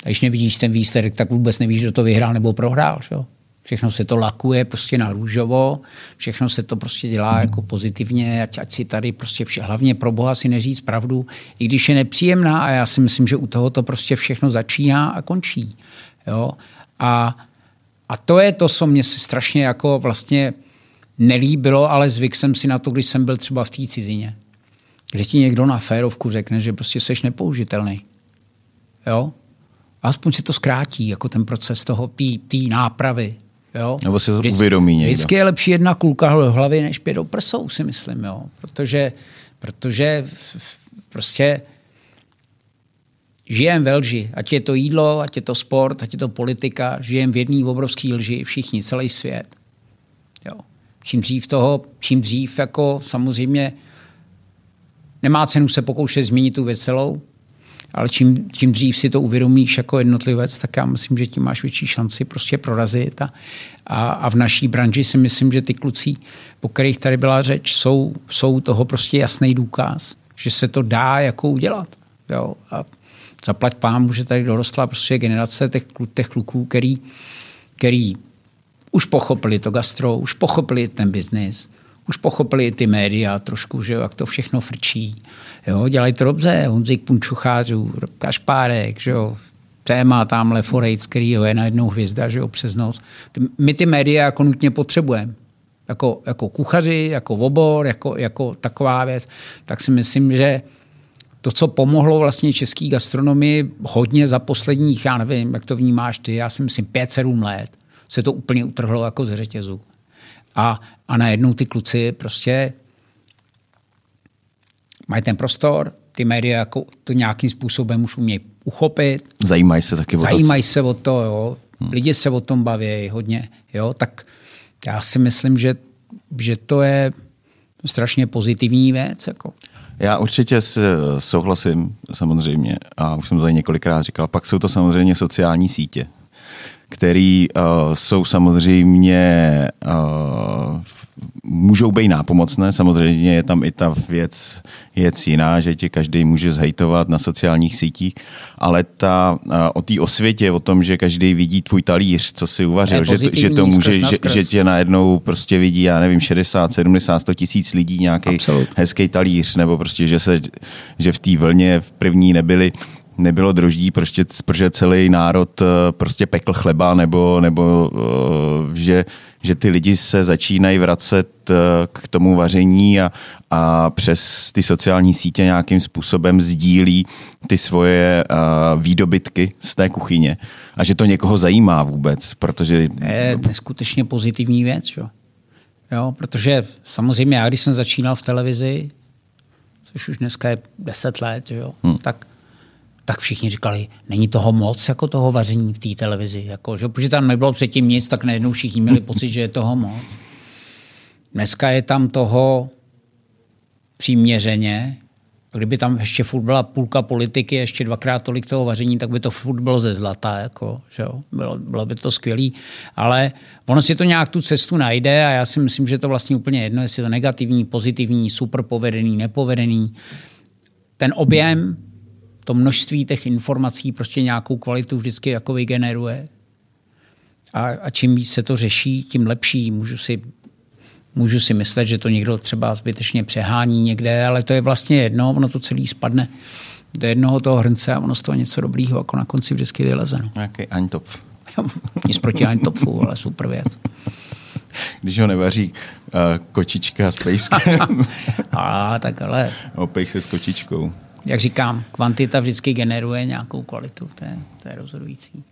A když nevidíš ten výsledek, tak vůbec nevíš, kdo to vyhrál nebo prohrál. Že? Všechno se to lakuje prostě na růžovo, všechno se to prostě dělá jako pozitivně, ať, ať si tady prostě vše, hlavně pro Boha si neříct pravdu, i když je nepříjemná a já si myslím, že u toho to prostě všechno začíná a končí. Jo? A, a to je to, co mě se strašně jako vlastně nelíbilo, ale zvyk jsem si na to, když jsem byl třeba v té cizině. Kde ti někdo na férovku řekne, že prostě seš nepoužitelný. Jo? Aspoň si to zkrátí, jako ten proces toho té nápravy. Jo? Nebo si to vždycky, uvědomí někdo. Vždycky je lepší jedna kulka v hlavě než pět do prsou, si myslím. Jo? Protože, protože prostě žijem ve lži. Ať je to jídlo, ať je to sport, ať je to politika. Žijem v jedné obrovské lži, všichni, celý svět. Jo. Čím dřív toho, čím dřív jako samozřejmě nemá cenu se pokoušet změnit tu věc celou, ale čím, čím dřív si to uvědomíš jako jednotlivec, tak já myslím, že tím máš větší šanci prostě prorazit. A, a, a v naší branži si myslím, že ty kluci, po kterých tady byla řeč, jsou, jsou toho prostě jasný důkaz, že se to dá jako udělat. Jo? A zaplať pán, že tady dorostla prostě generace těch, těch kluků, který, který už pochopili to gastro, už pochopili ten biznis, už pochopili ty média trošku, že jak to všechno frčí. Jo, dělají to dobře, Honzik Punčuchářů, Kašpárek, že jo, téma tamhle Forejc, který je najednou hvězda, že jo, přes noc. My ty média jako nutně potřebujeme. Jako, jako kuchaři, jako obor, jako, jako taková věc. Tak si myslím, že to, co pomohlo vlastně český gastronomii hodně za posledních, já nevím, jak to vnímáš ty, já si myslím 5-7 let, se to úplně utrhlo jako ze řetězu. A, a najednou ty kluci prostě mají ten prostor, ty média jako to nějakým způsobem už umějí uchopit. Zajímají se taky o to. Zajímají se o to, jo. Hmm. Lidi se o tom baví hodně, jo. Tak já si myslím, že, že to je strašně pozitivní věc. Jako. Já určitě souhlasím, samozřejmě, a už jsem to tady několikrát říkal, pak jsou to samozřejmě sociální sítě, které uh, jsou samozřejmě uh, můžou být nápomocné, samozřejmě je tam i ta věc, věc jiná, že ti každý může zhejtovat na sociálních sítích, ale ta, o té osvětě, o tom, že každý vidí tvůj talíř, co si uvařil, že, že to může, že, že tě najednou prostě vidí, já nevím, 60, 70, 100 tisíc lidí nějaký hezký talíř, nebo prostě, že, se, že v té vlně v první nebyli nebylo droždí, prostě, protože celý národ eh, prostě pekl chleba, nebo, nebo eh, že, že ty lidi se začínají vracet eh, k tomu vaření a, a přes ty sociální sítě nějakým způsobem sdílí ty svoje výdobytky z té kuchyně. A že to někoho zajímá vůbec, protože... Je neskutečně pozitivní věc, jo. jo protože samozřejmě já, když jsem začínal v televizi, což už dneska je deset let, jo, hmm. tak tak všichni říkali, není toho moc jako toho vaření v té televizi. Jako, že, protože tam nebylo předtím nic, tak najednou všichni měli pocit, že je toho moc. Dneska je tam toho přiměřeně. Kdyby tam ještě furt byla půlka politiky, ještě dvakrát tolik toho vaření, tak by to furt bylo ze zlata. Jako, že jo? Bylo, bylo by to skvělé. Ale ono si to nějak tu cestu najde a já si myslím, že to vlastně úplně jedno, jestli je to negativní, pozitivní, super povedený, nepovedený. Ten objem to množství těch informací prostě nějakou kvalitu vždycky jako vygeneruje. A, a čím víc se to řeší, tím lepší. Můžu si, můžu si myslet, že to někdo třeba zbytečně přehání někde, ale to je vlastně jedno, ono to celý spadne do jednoho toho hrnce a ono z toho něco dobrýho jako na konci vždycky vyleze. No. Nějaký Eintop. Nic proti Eintopfu, ale super věc. Když ho nevaří uh, kočička s pejskem. a tak ale... Opej se s kočičkou jak říkám, kvantita vždycky generuje nějakou kvalitu, to je, to je rozhodující.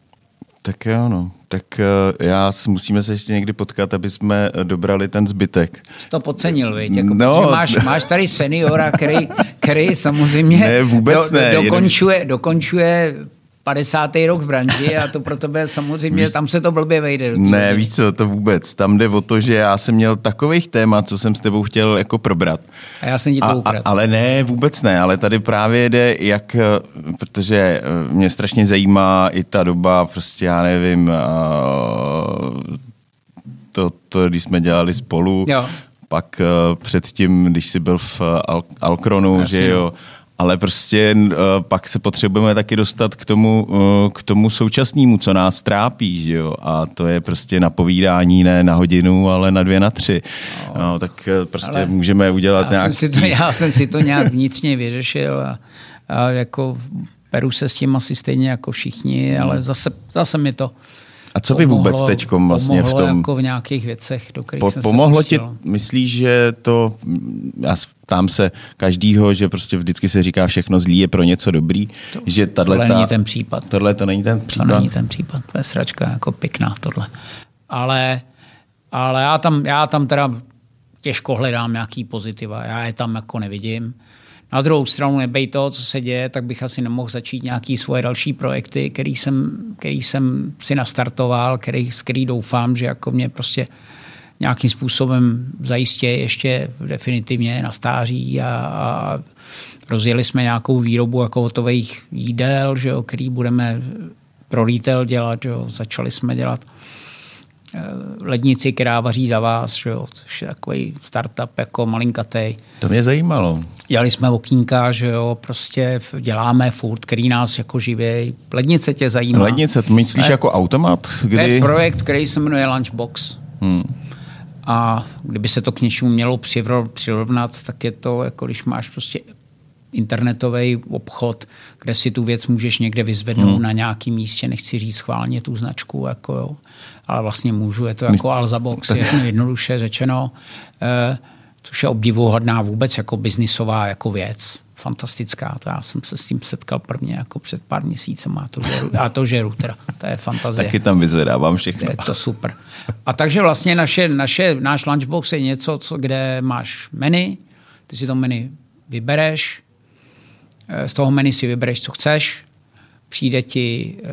Tak jo, no. Tak uh, já musíme se ještě někdy potkat, aby jsme eh, dobrali ten zbytek. Jsi to podcenil, viď? Jako, no. máš, máš tady seniora, který, který samozřejmě ne, vůbec do, ne, dokončuje, dokončuje 50. rok v branži a to pro tebe samozřejmě, víš, tam se to blbě vejde. Do ne, víš co, to vůbec. Tam jde o to, že já jsem měl takových témat, co jsem s tebou chtěl jako probrat. A já jsem ti to ukradl. Ale ne, vůbec ne, ale tady právě jde, jak, protože eh, mě strašně zajímá i ta doba, prostě já nevím, to, to když jsme dělali spolu, jo. pak eh, předtím, když jsi byl v Al- Alkronu, že jo, ale prostě uh, pak se potřebujeme taky dostat k tomu, uh, k tomu současnému, co nás trápí, že jo? A to je prostě napovídání ne na hodinu, ale na dvě, na tři. No, no tak uh, prostě ale můžeme udělat já nějak... Jsem si to, já jsem si to nějak vnitřně vyřešil a, a jako peru se s tím asi stejně jako všichni, ale hmm. zase, zase mi to a co vy vůbec teď vlastně v tom... jako v nějakých věcech, do kterých po, jsem Pomohlo ti, myslíš, že to, já ptám se každýho, že prostě vždycky se říká všechno zlý je pro něco dobrý, to, že tato, tohle není ten případ. Tohle to není ten případ. To není ten případ, to je sračka jako pěkná tohle. Ale, ale já, tam, já tam teda těžko hledám nějaký pozitiva, já je tam jako nevidím. Na druhou stranu nebej to, co se děje, tak bych asi nemohl začít nějaký svoje další projekty, který jsem, který jsem si nastartoval, který, který doufám, že jako mě prostě nějakým způsobem zajistě ještě definitivně na stáří a, a rozjeli jsme nějakou výrobu jako hotových jídel, že jo, který budeme pro retail dělat, že jo, začali jsme dělat lednici, která vaří za vás, že jo, což je takový startup jako malinkatej. To mě zajímalo. Dělali jsme okýnka, že jo, prostě děláme furt, který nás jako živí. Lednice tě zajímá. Lednice, to myslíš ne, jako automat? Kdy... To je projekt, který se jmenuje Lunchbox. Hmm. A kdyby se to k něčemu mělo přirovnat, tak je to, jako když máš prostě internetový obchod, kde si tu věc můžeš někde vyzvednout hmm. na nějakém místě, nechci říct schválně tu značku, jako jo, ale vlastně můžu, je to jako Alza Box, je jednoduše řečeno, eh, což je obdivuhodná vůbec jako biznisová jako věc, fantastická. To já jsem se s tím setkal prvně jako před pár měsícem a to, žeru, a to žeru teda. To je fantazie. Taky tam vyzvedávám všechno. Je to super. A takže vlastně naše, naše, náš lunchbox je něco, co, kde máš menu, ty si to menu vybereš, z toho menu si vybereš, co chceš, přijde ti e,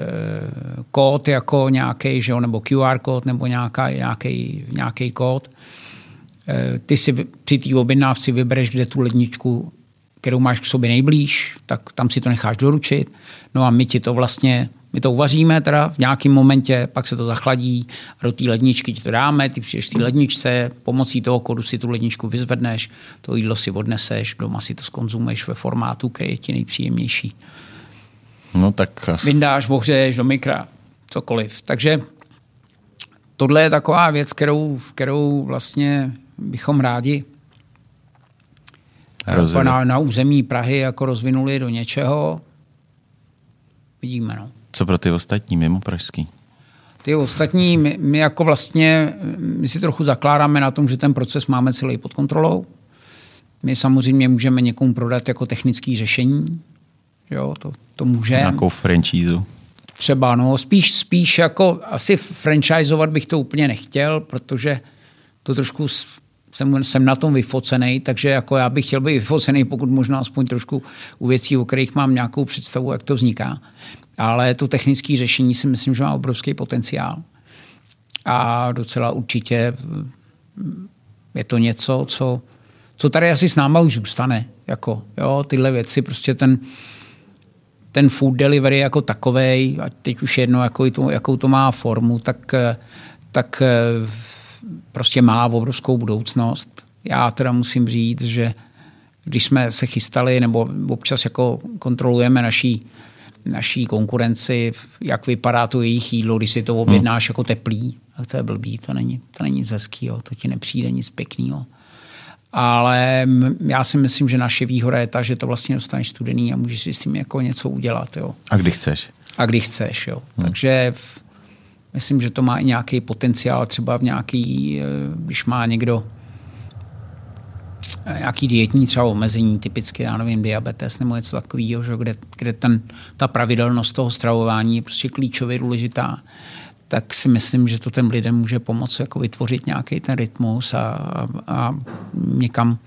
kód jako nějaký, že jo, nebo QR kód, nebo nějaký, nějaký kód. E, ty si při té objednávce vybereš, kde tu ledničku, kterou máš k sobě nejblíž, tak tam si to necháš doručit. No a my ti to vlastně, my to uvaříme teda v nějakém momentě, pak se to zachladí a do té ledničky ti to dáme, ty přijdeš té ledničce, pomocí toho kodu si tu ledničku vyzvedneš, to jídlo si odneseš, doma si to skonzumuješ ve formátu, který je ti nejpříjemnější. No tak asi. Vyndáš, ohřeješ do mikra, cokoliv. Takže tohle je taková věc, kterou, kterou vlastně bychom rádi na, na území Prahy jako rozvinuli do něčeho. Vidíme, no. Co pro ty ostatní mimo pražský? Ty ostatní, my, my jako vlastně, my si trochu zakládáme na tom, že ten proces máme celý pod kontrolou. My samozřejmě můžeme někomu prodat jako technické řešení, Jo, to, to může. Nějakou franchízu. Třeba, no, spíš, spíš jako, asi franchisovat bych to úplně nechtěl, protože to trošku jsem, jsem na tom vyfocený, takže jako já bych chtěl být vyfocený, pokud možná aspoň trošku u věcí, o kterých mám nějakou představu, jak to vzniká. Ale to technické řešení si myslím, že má obrovský potenciál. A docela určitě je to něco, co, co tady asi s náma už zůstane. Jako, jo, tyhle věci, prostě ten, ten food delivery jako takový, a teď už jedno, jakou to, jakou to má formu, tak, tak prostě má obrovskou budoucnost. Já teda musím říct, že když jsme se chystali, nebo občas jako kontrolujeme naší, naší konkurenci, jak vypadá to jejich jídlo, když si to objednáš hmm. jako teplý, tak to je blbý, to není, to není nic hezkýho, to ti nepřijde nic pěkného ale já si myslím, že naše výhoda je ta, že to vlastně dostaneš studený a můžeš si s tím jako něco udělat. Jo. A kdy chceš. A kdy chceš, jo. Hmm. Takže v, myslím, že to má i nějaký potenciál třeba v nějaký, eh, když má někdo nějaký dietní třeba omezení, typicky, já nevím, diabetes nebo něco takového, že, kde, kde ten, ta pravidelnost toho stravování je prostě klíčově důležitá tak si myslím, že to těm lidem může pomoct jako vytvořit nějaký ten rytmus a, a, a někam,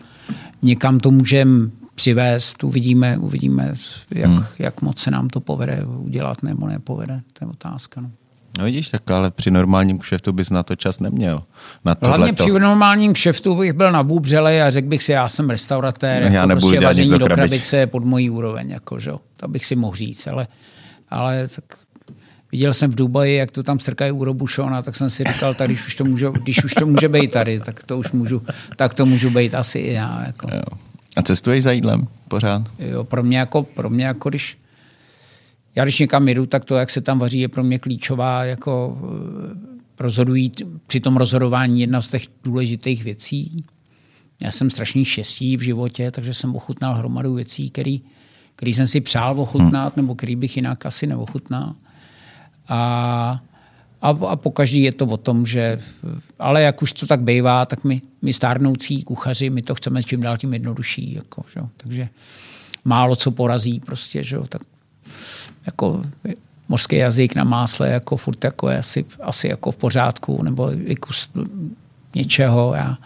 někam to můžeme přivést. Uvidíme, uvidíme jak, hmm. jak moc se nám to povede udělat nebo nepovede. To je otázka. No. No vidíš, tak ale při normálním kšeftu bys na to čas neměl. Na Hlavně při normálním kšeftu bych byl na bůbřele a řekl bych si, já jsem restauratér, no, já jako nebudu prostě vaření do krabice. krabice je pod mojí úroveň, jako, že? to bych si mohl říct, ale, ale tak Viděl jsem v Dubaji, jak to tam strkají u Robušona, tak jsem si říkal, tak když už to může, když už to může být tady, tak to už můžu, tak to můžu být asi i já. Jako. Jo. A cestuješ za jídlem pořád? Jo, pro mě jako, pro mě jako když, já když někam jdu, tak to, jak se tam vaří, je pro mě klíčová jako eh, rozhodují, při tom rozhodování jedna z těch důležitých věcí. Já jsem strašný štěstí v životě, takže jsem ochutnal hromadu věcí, který, který jsem si přál ochutnat, nebo který bych jinak asi neochutnal. A, a, a po každý je to o tom, že, ale jak už to tak bývá, tak my, my stárnoucí kuchaři, my to chceme čím dál tím jednodušší. Jako, že? Takže málo co porazí prostě, že? tak jako mořský jazyk na másle jako furt jako je asi, asi jako v pořádku, nebo i kus něčeho. Já,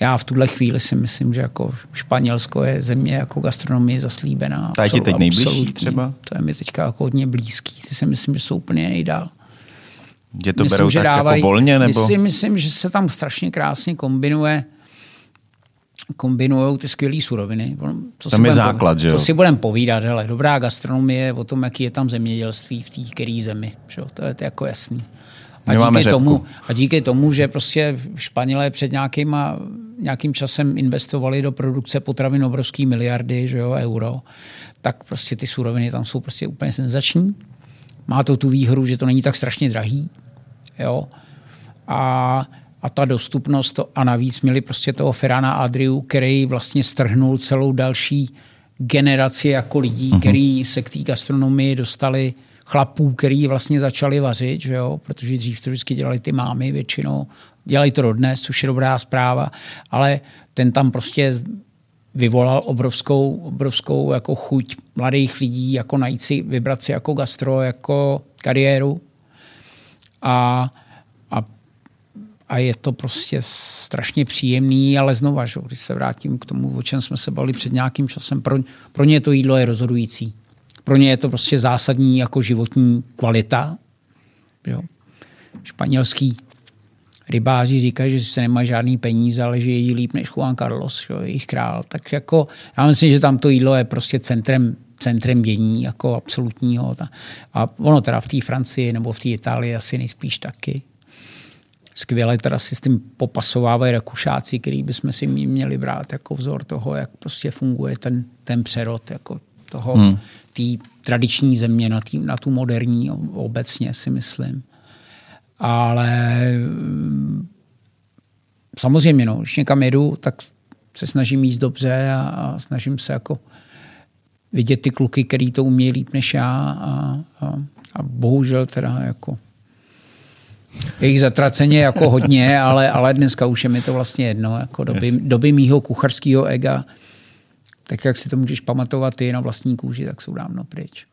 já v tuhle chvíli si myslím, že jako Španělsko je země jako gastronomie zaslíbená. A je ti teď nejbližší třeba? To je mi teďka jako hodně blízký. Ty si myslím, že jsou úplně nejdál. Že to myslím, berou že tak dávají, jako volně? Nebo? Si myslím, že se tam strašně krásně kombinuje kombinují ty skvělé suroviny. Co tam je základ, že jo? Co si budeme povídat, hele, dobrá gastronomie o tom, jaký je tam zemědělství v té které zemi. Že jo? To je to jako jasný. a díky, tomu, a díky tomu, že prostě Španělé před nějakýma, nějakým časem investovali do produkce potravin obrovský miliardy že jo, euro, tak prostě ty suroviny tam jsou prostě úplně senzační. Má to tu výhru, že to není tak strašně drahý. Jo? A, a ta dostupnost a navíc měli prostě toho Ferrana Adriu, který vlastně strhnul celou další generaci jako lidí, mm-hmm. který se k té gastronomii dostali chlapů, který vlastně začali vařit, že jo? protože dřív to vždycky dělali ty mámy většinou. Dělají to dodnes, což je dobrá zpráva, ale ten tam prostě vyvolal obrovskou, obrovskou jako chuť mladých lidí, jako najít si, vybrat si jako gastro, jako kariéru. A, a je to prostě strašně příjemný, ale znova, že, když se vrátím k tomu, o čem jsme se bavili před nějakým časem, pro, pro ně to jídlo je rozhodující. Pro ně je to prostě zásadní jako životní kvalita. Jo. Španělský rybáři říkají, že se nemá žádný peníze, ale že jedí líp než Juan Carlos, jo, jejich král. Tak jako, já myslím, že tam to jídlo je prostě centrem, centrem dění, jako absolutního. A ono teda v té Francii nebo v té Itálii asi nejspíš taky. Skvěle teda si s tím popasovávají Rakušáci, který bychom si měli brát jako vzor toho, jak prostě funguje ten, ten přerod jako toho, hmm. té tradiční země na, tý, na tu moderní obecně si myslím. Ale mm, samozřejmě, no, když někam jedu, tak se snažím jíst dobře a, a snažím se jako vidět ty kluky, který to umějí líp než já a, a, a bohužel teda jako jejich zatraceně jako hodně, ale, ale dneska už je mi to vlastně jedno. Jako doby, yes. doby mýho kucharského ega, tak jak si to můžeš pamatovat ty na vlastní kůži, tak jsou dávno pryč.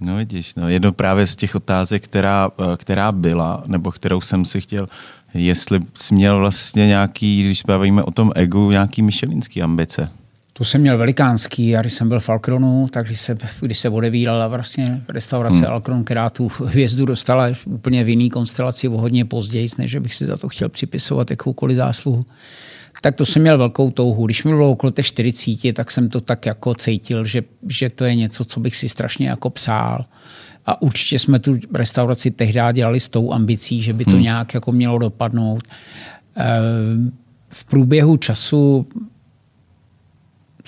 No vidíš, no, jedno právě z těch otázek, která, eh, která byla, nebo kterou jsem si chtěl, jestli jsi měl vlastně nějaký, když bavíme o tom egu, nějaký myšelinský ambice. To jsem měl velikánský, já když jsem byl v Alkronu, tak když se, když se odevírala vlastně restaurace hmm. Alkron, která tu hvězdu dostala úplně v jiný konstelaci o hodně později, než bych si za to chtěl připisovat jakoukoliv zásluhu, tak to jsem měl velkou touhu. Když mi bylo okolo těch 40, tak jsem to tak jako cítil, že, že to je něco, co bych si strašně jako přál. A určitě jsme tu restauraci tehdy dělali s tou ambicí, že by to hmm. nějak jako mělo dopadnout. Ehm, v průběhu času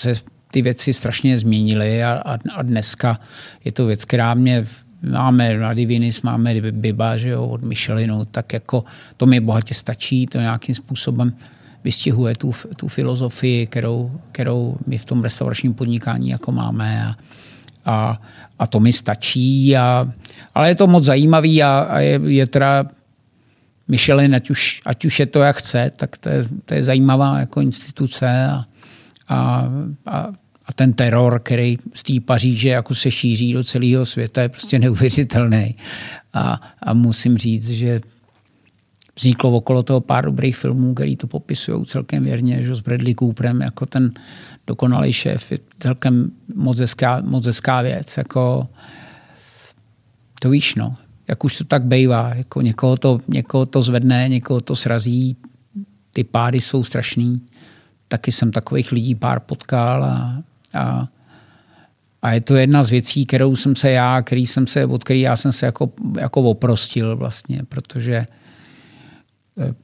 se ty věci strašně změnily a, a, a dneska je to věc, která mě máme na Divinis, máme Biba, že jo, od Michelinu, tak jako to mi bohatě stačí, to nějakým způsobem vystihuje tu, tu filozofii, kterou, kterou my v tom restauračním podnikání jako máme a, a, a to mi stačí. A, ale je to moc zajímavý a, a je, je teda Michelin, ať už, ať už je to jak chce, tak to je, to je zajímavá jako instituce a, a, a, a ten teror, který z té Paříže jako se šíří do celého světa, je prostě neuvěřitelný. A, a musím říct, že vzniklo okolo toho pár dobrých filmů, který to popisují celkem věrně, že s Bradley Cooperem jako ten dokonalý šéf je celkem moc hezká, moc hezká věc. Jako, to víš, no. Jak už to tak bývá. Jako někoho, to, někoho to zvedne, někoho to srazí. Ty pády jsou strašný. Taky jsem takových lidí pár potkal a, a a je to jedna z věcí, kterou jsem se já, který jsem se, od který já jsem se jako, jako oprostil vlastně, protože Eh,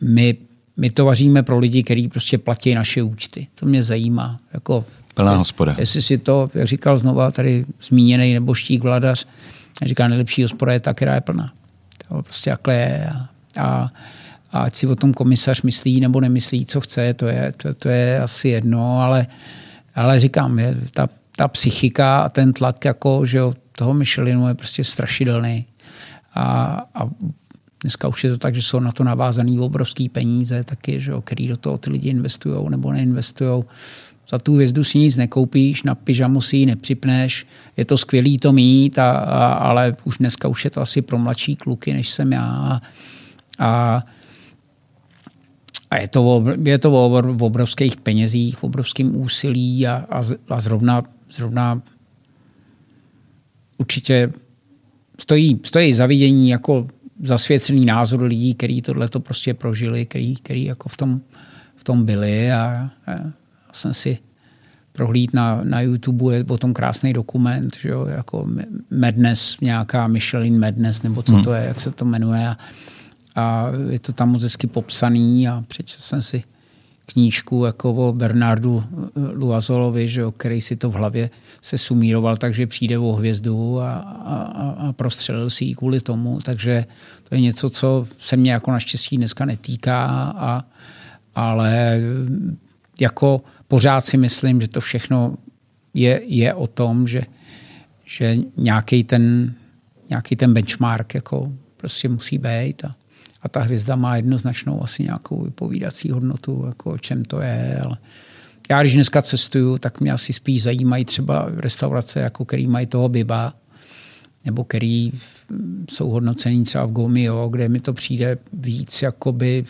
my, my to vaříme pro lidi, kteří prostě platí naše účty. To mě zajímá. Jako, Plná hospoda. Jestli si to, jak říkal znova tady zmíněný nebo štík vladař, říká, nejlepší hospoda je ta, která je plná. To prostě takhle je. A, a, a ať si o tom komisař myslí nebo nemyslí, co chce, to je, to, to je asi jedno, ale, ale říkám, je, ta, ta psychika a ten tlak jako, že jo, toho Michelinu je prostě strašidelný. A, a Dneska už je to tak, že jsou na to navázané obrovské peníze, taky, že jo, který do toho ty lidi investují nebo neinvestují. Za tu hvězdu si nic nekoupíš, na pyžamu si ji nepřipneš. Je to skvělý to mít, a, a, ale už dneska už je to asi pro mladší kluky, než jsem já. A, a je to, je to v obrovských penězích, v obrovském úsilí a, a, a zrovna, zrovna určitě stojí, stojí zavidění jako zasvěcený názor lidí, kteří tohle to prostě prožili, který, který jako v tom, v tom byli a, a jsem si prohlíd na, na YouTube, je o tom krásný dokument, že jo, jako Madness, nějaká Michelin Madness, nebo co hmm. to je, jak se to jmenuje. A, a je to tam moc hezky popsaný a přečetl jsem si knížku jako o Bernardu Luazolovi, že jo, který si to v hlavě se sumíroval, takže přijde o hvězdu a, a, a prostřelil si ji kvůli tomu. Takže to je něco, co se mě jako naštěstí dneska netýká, a, ale jako pořád si myslím, že to všechno je, je o tom, že, že nějaký ten, nějaký ten benchmark jako prostě musí být a, a ta hvězda má jednoznačnou asi nějakou vypovídací hodnotu, jako o čem to je, ale já když dneska cestuju, tak mě asi spíš zajímají třeba restaurace, jako který mají toho biba, nebo který jsou hodnocený třeba v Gomio, kde mi to přijde víc jakoby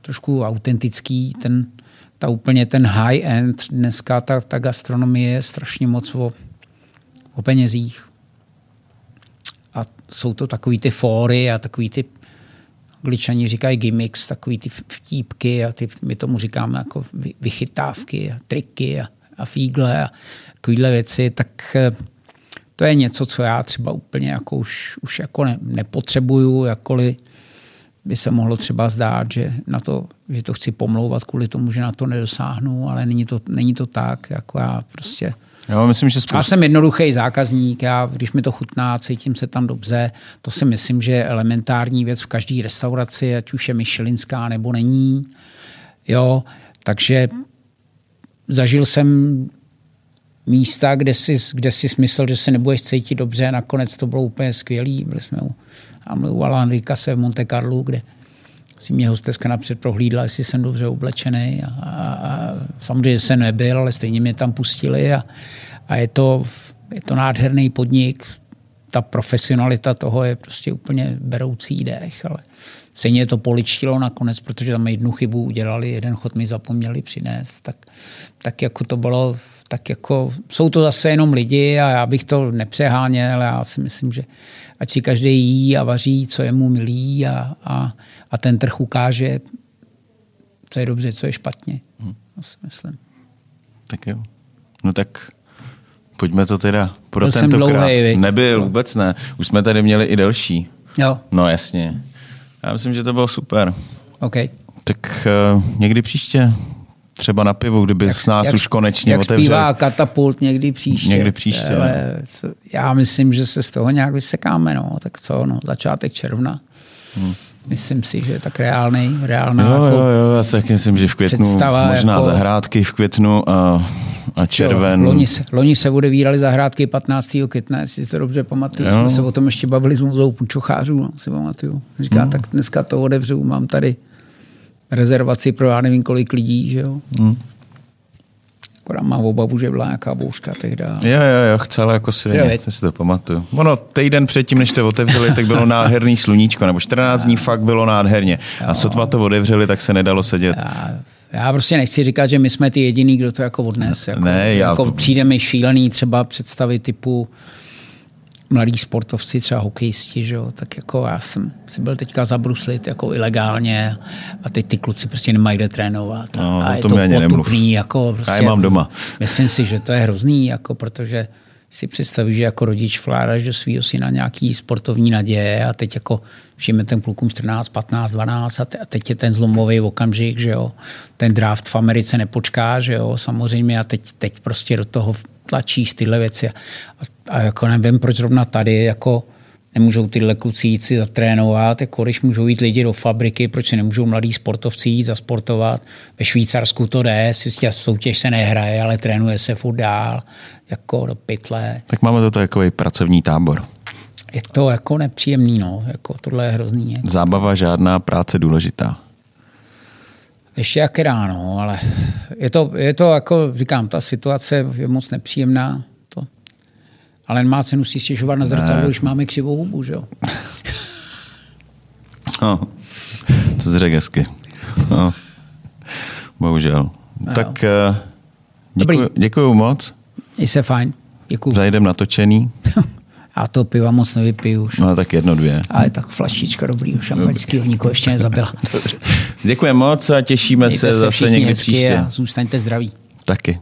trošku autentický, ten, ta úplně ten high-end. Dneska ta, ta gastronomie je strašně moc o, o penězích. A jsou to takový ty fóry a takový ty Angličani říkají gimmicks, takový ty vtípky a ty, my tomu říkáme jako vychytávky a triky a, a fígle a takovýhle věci, tak eh, to je něco, co já třeba úplně jako už, už jako ne, nepotřebuju, jakkoliv by se mohlo třeba zdát, že, na to, že to chci pomlouvat kvůli tomu, že na to nedosáhnu, ale není to, není to tak. Jako já prostě já myslím, že spousta... Já jsem jednoduchý zákazník, já, když mi to chutná, cítím se tam dobře, to si myslím, že je elementární věc v každé restauraci, ať už je myšelinská nebo není. Jo, takže zažil jsem místa, kde si, kde si smysl, že se nebudeš cítit dobře, nakonec to bylo úplně skvělý. Byli jsme u, u Alain se v Monte Carlo, kde si mě hosteska napřed prohlídla, jestli jsem dobře oblečený. A, a, a samozřejmě jsem nebyl, ale stejně mě tam pustili a, a je, to, je to nádherný podnik. Ta profesionalita toho je prostě úplně beroucí dech, ale stejně to poličtilo nakonec, protože tam jednu chybu udělali, jeden chod mi zapomněli přinést. Tak, tak jako to bylo tak jako jsou to zase jenom lidi a já bych to nepřeháněl, já si myslím, že ať si každý jí a vaří, co je mu milý a, a, a ten trh ukáže, co je dobře, co je špatně. Hmm. Myslím. Tak jo. No tak pojďme to teda pro Byl tentokrát. Dlouhej, Nebyl, no. vůbec ne. Už jsme tady měli i delší. Jo. No jasně. Já myslím, že to bylo super. OK. Tak uh, někdy příště třeba na pivu, kdyby jak, s nás jak, už konečně jak otevřel. zpívá katapult někdy příště. Někdy příště. Ale no. já myslím, že se z toho nějak vysekáme, no. Tak co, no, začátek června. Hmm. Myslím si, že je tak reálný, reálná jo, jako jo, jo, já si myslím, že v květnu, možná jako... zahrádky v květnu a, a červen. Jo, loni, se, loni se vírali zahrádky 15. května, jestli si to dobře pamatuju. Jsme se o tom ještě bavili s muzou Čochářů, no, si pamatuju. Říká, hmm. tak dneska to odevřu, mám tady rezervaci pro já nevím kolik lidí, že jo. Hmm. Akorát mám obavu, že byla nějaká bouřka tehdy. Jo, jo, jo, chcela jako si, já si to pamatuju. Ono, týden předtím, než to otevřeli, tak bylo nádherný sluníčko, nebo 14 dní fakt bylo nádherně. A sotva to otevřeli, tak se nedalo sedět. Já, já prostě nechci říkat, že my jsme ty jediný, kdo to jako odnes. Jako, ne, já... jako přijde mi šílený třeba představy typu mladí sportovci, třeba hokejisti, že jo, tak jako já jsem si byl teďka zabruslit jako ilegálně a teď ty kluci prostě nemají kde trénovat. No, a je to potupný, jako prostě, já je mám doma. Myslím si, že to je hrozný, jako protože si představíš, že jako rodič vkládáš do svého syna nějaký sportovní naděje a teď jako všimne ten klukům 14, 15, 12 a teď je ten zlomový okamžik, že jo. Ten draft v Americe nepočká, že jo, samozřejmě a teď, teď prostě do toho tlačíš tyhle věci. A, a jako nevím, proč zrovna tady jako nemůžou tyhle kluci jít si zatrénovat, jako když můžou jít lidi do fabriky, proč se nemůžou mladí sportovci jít zasportovat. Ve Švýcarsku to jde, si soutěž se nehraje, ale trénuje se furt dál, jako do pytle. Tak máme to takový pracovní tábor. Je to jako nepříjemný, no. Jako tohle je hrozný. Něco. Zábava žádná, práce důležitá. Ještě jak ráno, ale je to, je to jako, říkám, ta situace je moc nepříjemná. Ale nemá cenu si stěžovat na zrcadlo, když máme křivou hubu, že jo? No, to jsi řekl hezky. No, bohužel. No, tak děkuji, děkuji moc. Je se fajn. Děkuji. Zajdem natočený. Já to piva moc nevypiju už. No tak jedno, dvě. Ale tak flaštička dobrý, šampaňského nikoho ještě nezabila. Děkujeme moc a těšíme Mějte se, se zase někdy příště. zůstaňte zdraví. Taky.